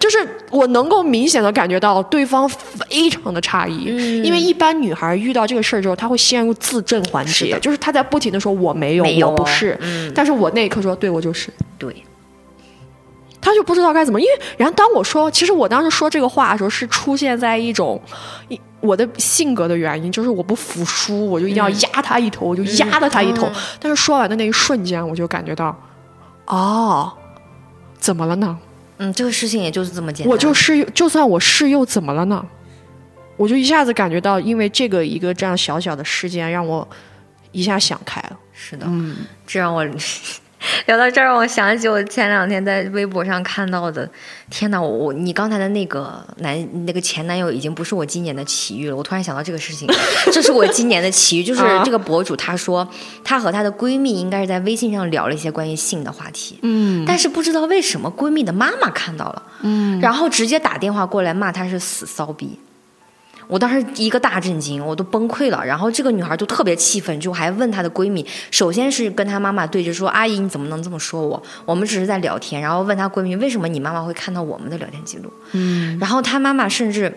就是我能够明显的感觉到对方非常的诧异，因为一般女孩遇到这个事儿之后，她会陷入自证环节，就是她在不停的说我没有，我不是，但是我那一刻说对我就是，对，她就不知道该怎么，因为然后当我说，其实我当时说这个话的时候是出现在一种一我的性格的原因，就是我不服输，我就一定要压他一头，我就压了他一头，但是说完的那一瞬间，我就感觉到，哦，怎么了呢？嗯，这个事情也就是这么简单。我就是，就算我是又怎么了呢？我就一下子感觉到，因为这个一个这样小小的事件，让我一下想开了。是的，嗯，这让我。聊到这儿，我想起我前两天在微博上看到的。天哪，我我你刚才的那个男那个前男友已经不是我今年的奇遇了。我突然想到这个事情，这是我今年的奇遇，就是这个博主她说她和她的闺蜜应该是在微信上聊了一些关于性的话题。嗯，但是不知道为什么闺蜜的妈妈看到了，嗯，然后直接打电话过来骂她是死骚逼。我当时一个大震惊，我都崩溃了。然后这个女孩就特别气愤，就还问她的闺蜜，首先是跟她妈妈对着说：“阿姨，你怎么能这么说我？我们只是在聊天。”然后问她闺蜜：“为什么你妈妈会看到我们的聊天记录？”嗯，然后她妈妈甚至。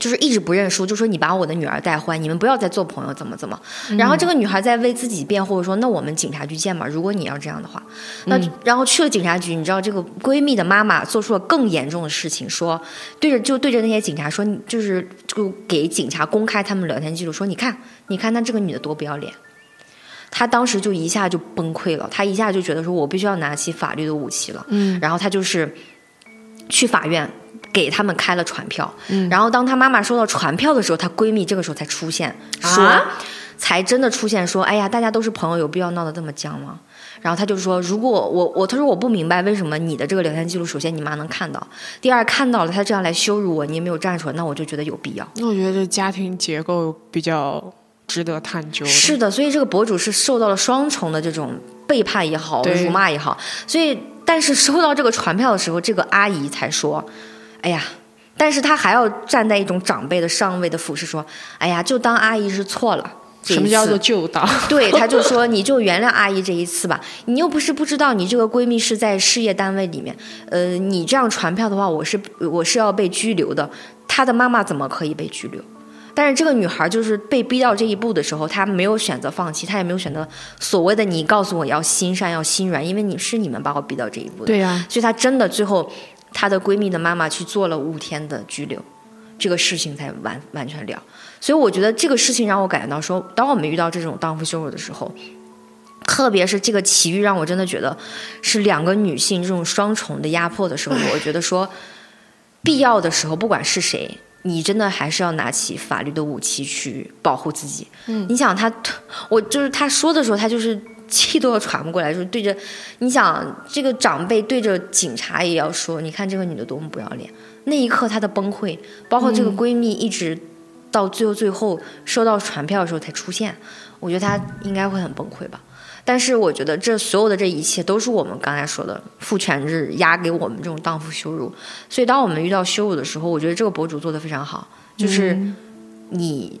就是一直不认输，就说你把我的女儿带坏，你们不要再做朋友，怎么怎么。然后这个女孩在为自己辩护，说那我们警察局见嘛。如果你要这样的话，那然后去了警察局，你知道这个闺蜜的妈妈做出了更严重的事情，说对着就对着那些警察说，就是就给警察公开他们聊天记录，说你看你看那这个女的多不要脸。她当时就一下就崩溃了，她一下就觉得说我必须要拿起法律的武器了。嗯，然后她就是去法院。给他们开了传票，然后当她妈妈收到传票的时候，她闺蜜这个时候才出现，说，才真的出现说，哎呀，大家都是朋友，有必要闹得这么僵吗？然后她就说，如果我我，她说我不明白为什么你的这个聊天记录，首先你妈能看到，第二看到了，她这样来羞辱我，你也没有站出来，那我就觉得有必要。那我觉得这家庭结构比较值得探究。是的，所以这个博主是受到了双重的这种背叛也好，辱骂也好，所以但是收到这个传票的时候，这个阿姨才说。哎呀，但是他还要站在一种长辈的上位的俯视说，哎呀，就当阿姨是错了。什么叫做就当？对，他就说你就原谅阿姨这一次吧。你又不是不知道，你这个闺蜜是在事业单位里面，呃，你这样传票的话，我是我是要被拘留的。她的妈妈怎么可以被拘留？但是这个女孩就是被逼到这一步的时候，她没有选择放弃，她也没有选择所谓的你告诉我要心善要心软，因为你是你们把我逼到这一步的。对呀，所以她真的最后，她的闺蜜的妈妈去做了五天的拘留，这个事情才完完全了。所以我觉得这个事情让我感觉到说，当我们遇到这种荡妇羞辱的时候，特别是这个奇遇让我真的觉得是两个女性这种双重的压迫的时候，我觉得说必要的时候，不管是谁，你真的还是要拿起法律的武器去保护自己。嗯，你想他，我就是他说的时候，他就是气都要喘不过来，就是对着你想这个长辈对着警察也要说，你看这个女的多么不要脸。那一刻她的崩溃，包括这个闺蜜一直。到最后，最后收到传票的时候才出现，我觉得她应该会很崩溃吧。但是我觉得这所有的这一切都是我们刚才说的父权制压给我们这种荡妇羞辱。所以当我们遇到羞辱的时候，我觉得这个博主做的非常好，就是你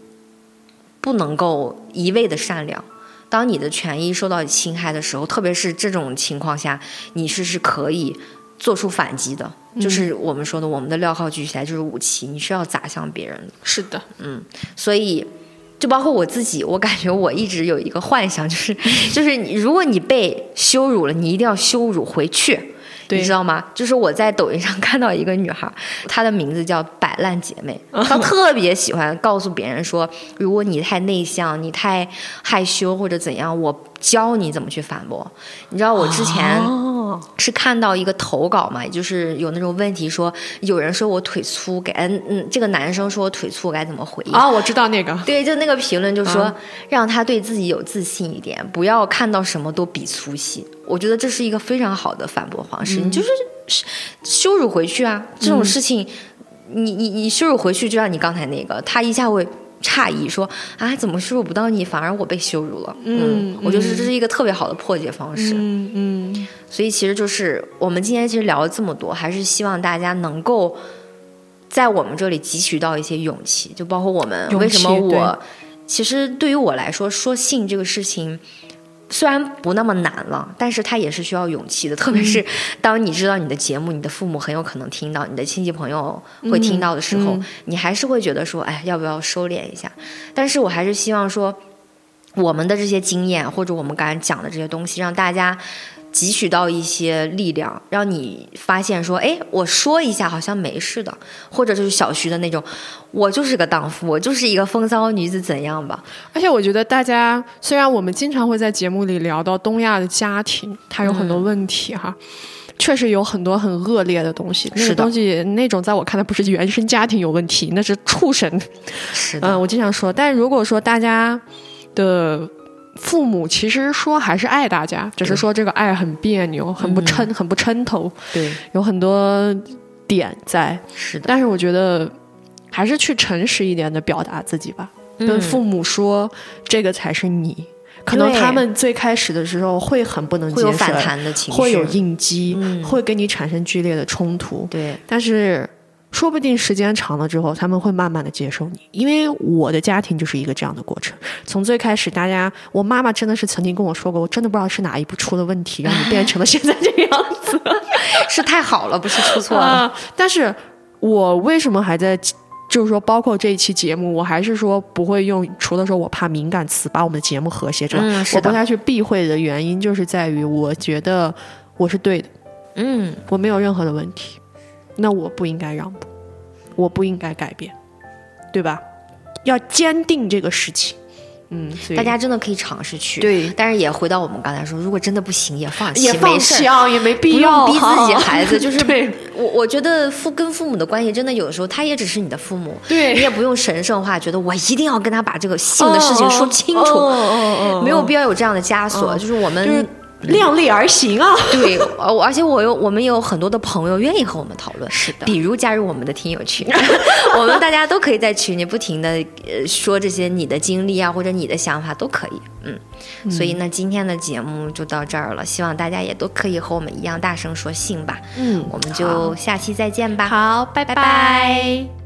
不能够一味的善良。当你的权益受到侵害的时候，特别是这种情况下，你是是可以。做出反击的，就是我们说的，我们的镣铐举起来就是武器，你是要砸向别人的。是的，嗯，所以就包括我自己，我感觉我一直有一个幻想，就是就是如果你被羞辱了，你一定要羞辱回去，你知道吗？就是我在抖音上看到一个女孩，她的名字叫摆烂姐妹，她特别喜欢告诉别人说，如果你太内向，你太害羞或者怎样，我教你怎么去反驳。你知道我之前。是看到一个投稿嘛，就是有那种问题说，有人说我腿粗，给嗯嗯，这个男生说我腿粗该怎么回应啊？我知道那个，对，就那个评论就说让他对自己有自信一点，不要看到什么都比粗细。我觉得这是一个非常好的反驳方式，你就是羞辱回去啊，这种事情，你你你羞辱回去，就像你刚才那个，他一下会。诧异说啊，怎么羞辱不到你，反而我被羞辱了？嗯，我觉得这是一个特别好的破解方式。嗯嗯，所以其实就是我们今天其实聊了这么多，还是希望大家能够在我们这里汲取到一些勇气，就包括我们为什么我其实对于我来说说性这个事情。虽然不那么难了，但是它也是需要勇气的。特别是当你知道你的节目，你的父母很有可能听到，你的亲戚朋友会听到的时候，你还是会觉得说，哎，要不要收敛一下？但是我还是希望说，我们的这些经验或者我们刚才讲的这些东西，让大家。汲取到一些力量，让你发现说，哎，我说一下好像没事的，或者就是小徐的那种，我就是个荡妇，我就是一个风骚女子，怎样吧？而且我觉得大家虽然我们经常会在节目里聊到东亚的家庭，它有很多问题哈，确实有很多很恶劣的东西，那个东西那种在我看来不是原生家庭有问题，那是畜生。是的，嗯，我经常说，但如果说大家的。父母其实说还是爱大家，只是说这个爱很别扭，很不抻，很不抻头。对，有很多点在。是的，但是我觉得还是去诚实一点的表达自己吧，跟父母说这个才是你。可能他们最开始的时候会很不能接受，会有反弹的情绪，会有应激，会跟你产生剧烈的冲突。对，但是。说不定时间长了之后，他们会慢慢的接受你，因为我的家庭就是一个这样的过程。从最开始，大家，我妈妈真的是曾经跟我说过，我真的不知道是哪一步出了问题，让你变成了现在这个样子，是太好了，不是出错了。但是，我为什么还在，就是说，包括这一期节目，我还是说不会用，除了说我怕敏感词把我们的节目和谐，这样，我不太去避讳的原因，就是在于我觉得我是对的，嗯，我没有任何的问题。那我不应该让步，我不应该改变，对吧？要坚定这个事情，嗯，大家真的可以尝试去，对。但是也回到我们刚才说，如果真的不行，也放弃，也放弃啊，也没必要逼自己 孩子。就是对我，我觉得父跟父母的关系，真的有的时候他也只是你的父母，对你也不用神圣化，觉得我一定要跟他把这个性的事情说清楚，哦没有必要有这样的枷锁。就是我们。量力而行啊。对，呃，而且我有我们有很多的朋友愿意和我们讨论，是的。比如加入我们的听友群，我们大家都可以在群里不停的呃说这些你的经历啊，或者你的想法都可以，嗯，所以呢，今天的节目就到这儿了，希望大家也都可以和我们一样大声说信吧，嗯，我们就下期再见吧，好，拜拜。拜